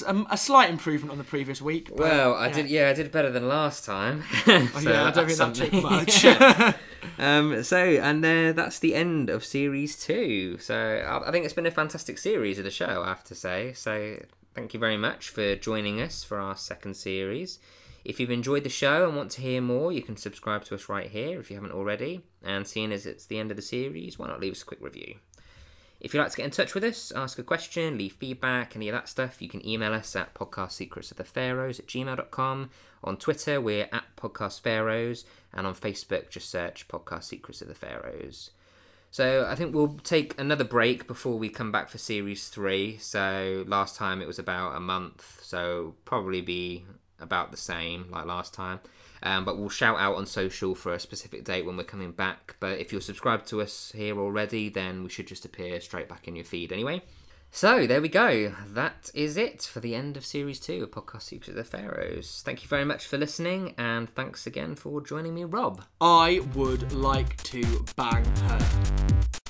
a, um, a slight improvement on the previous week. but, Well, I yeah. did. Yeah, I did better than last time. Oh, yeah, I don't think that took much. um, so, and uh, that's the end of series two. So, I, I think it's been a fantastic series of the show. I have to say. So, thank you very much for joining us for our second series. If you've enjoyed the show and want to hear more, you can subscribe to us right here if you haven't already. And seeing as it's the end of the series, why not leave us a quick review? If you'd like to get in touch with us, ask a question, leave feedback, any of that stuff, you can email us at podcastsecretsofthepharaohs at gmail.com. On Twitter, we're at podcastpharaohs, and on Facebook, just search Podcast Secrets of the Pharaohs. So I think we'll take another break before we come back for series three. So last time it was about a month, so probably be about the same like last time. Um, but we'll shout out on social for a specific date when we're coming back. But if you're subscribed to us here already, then we should just appear straight back in your feed anyway. So there we go. That is it for the end of series two of Podcast Secrets of the Pharaohs. Thank you very much for listening, and thanks again for joining me, Rob. I would like to bang her.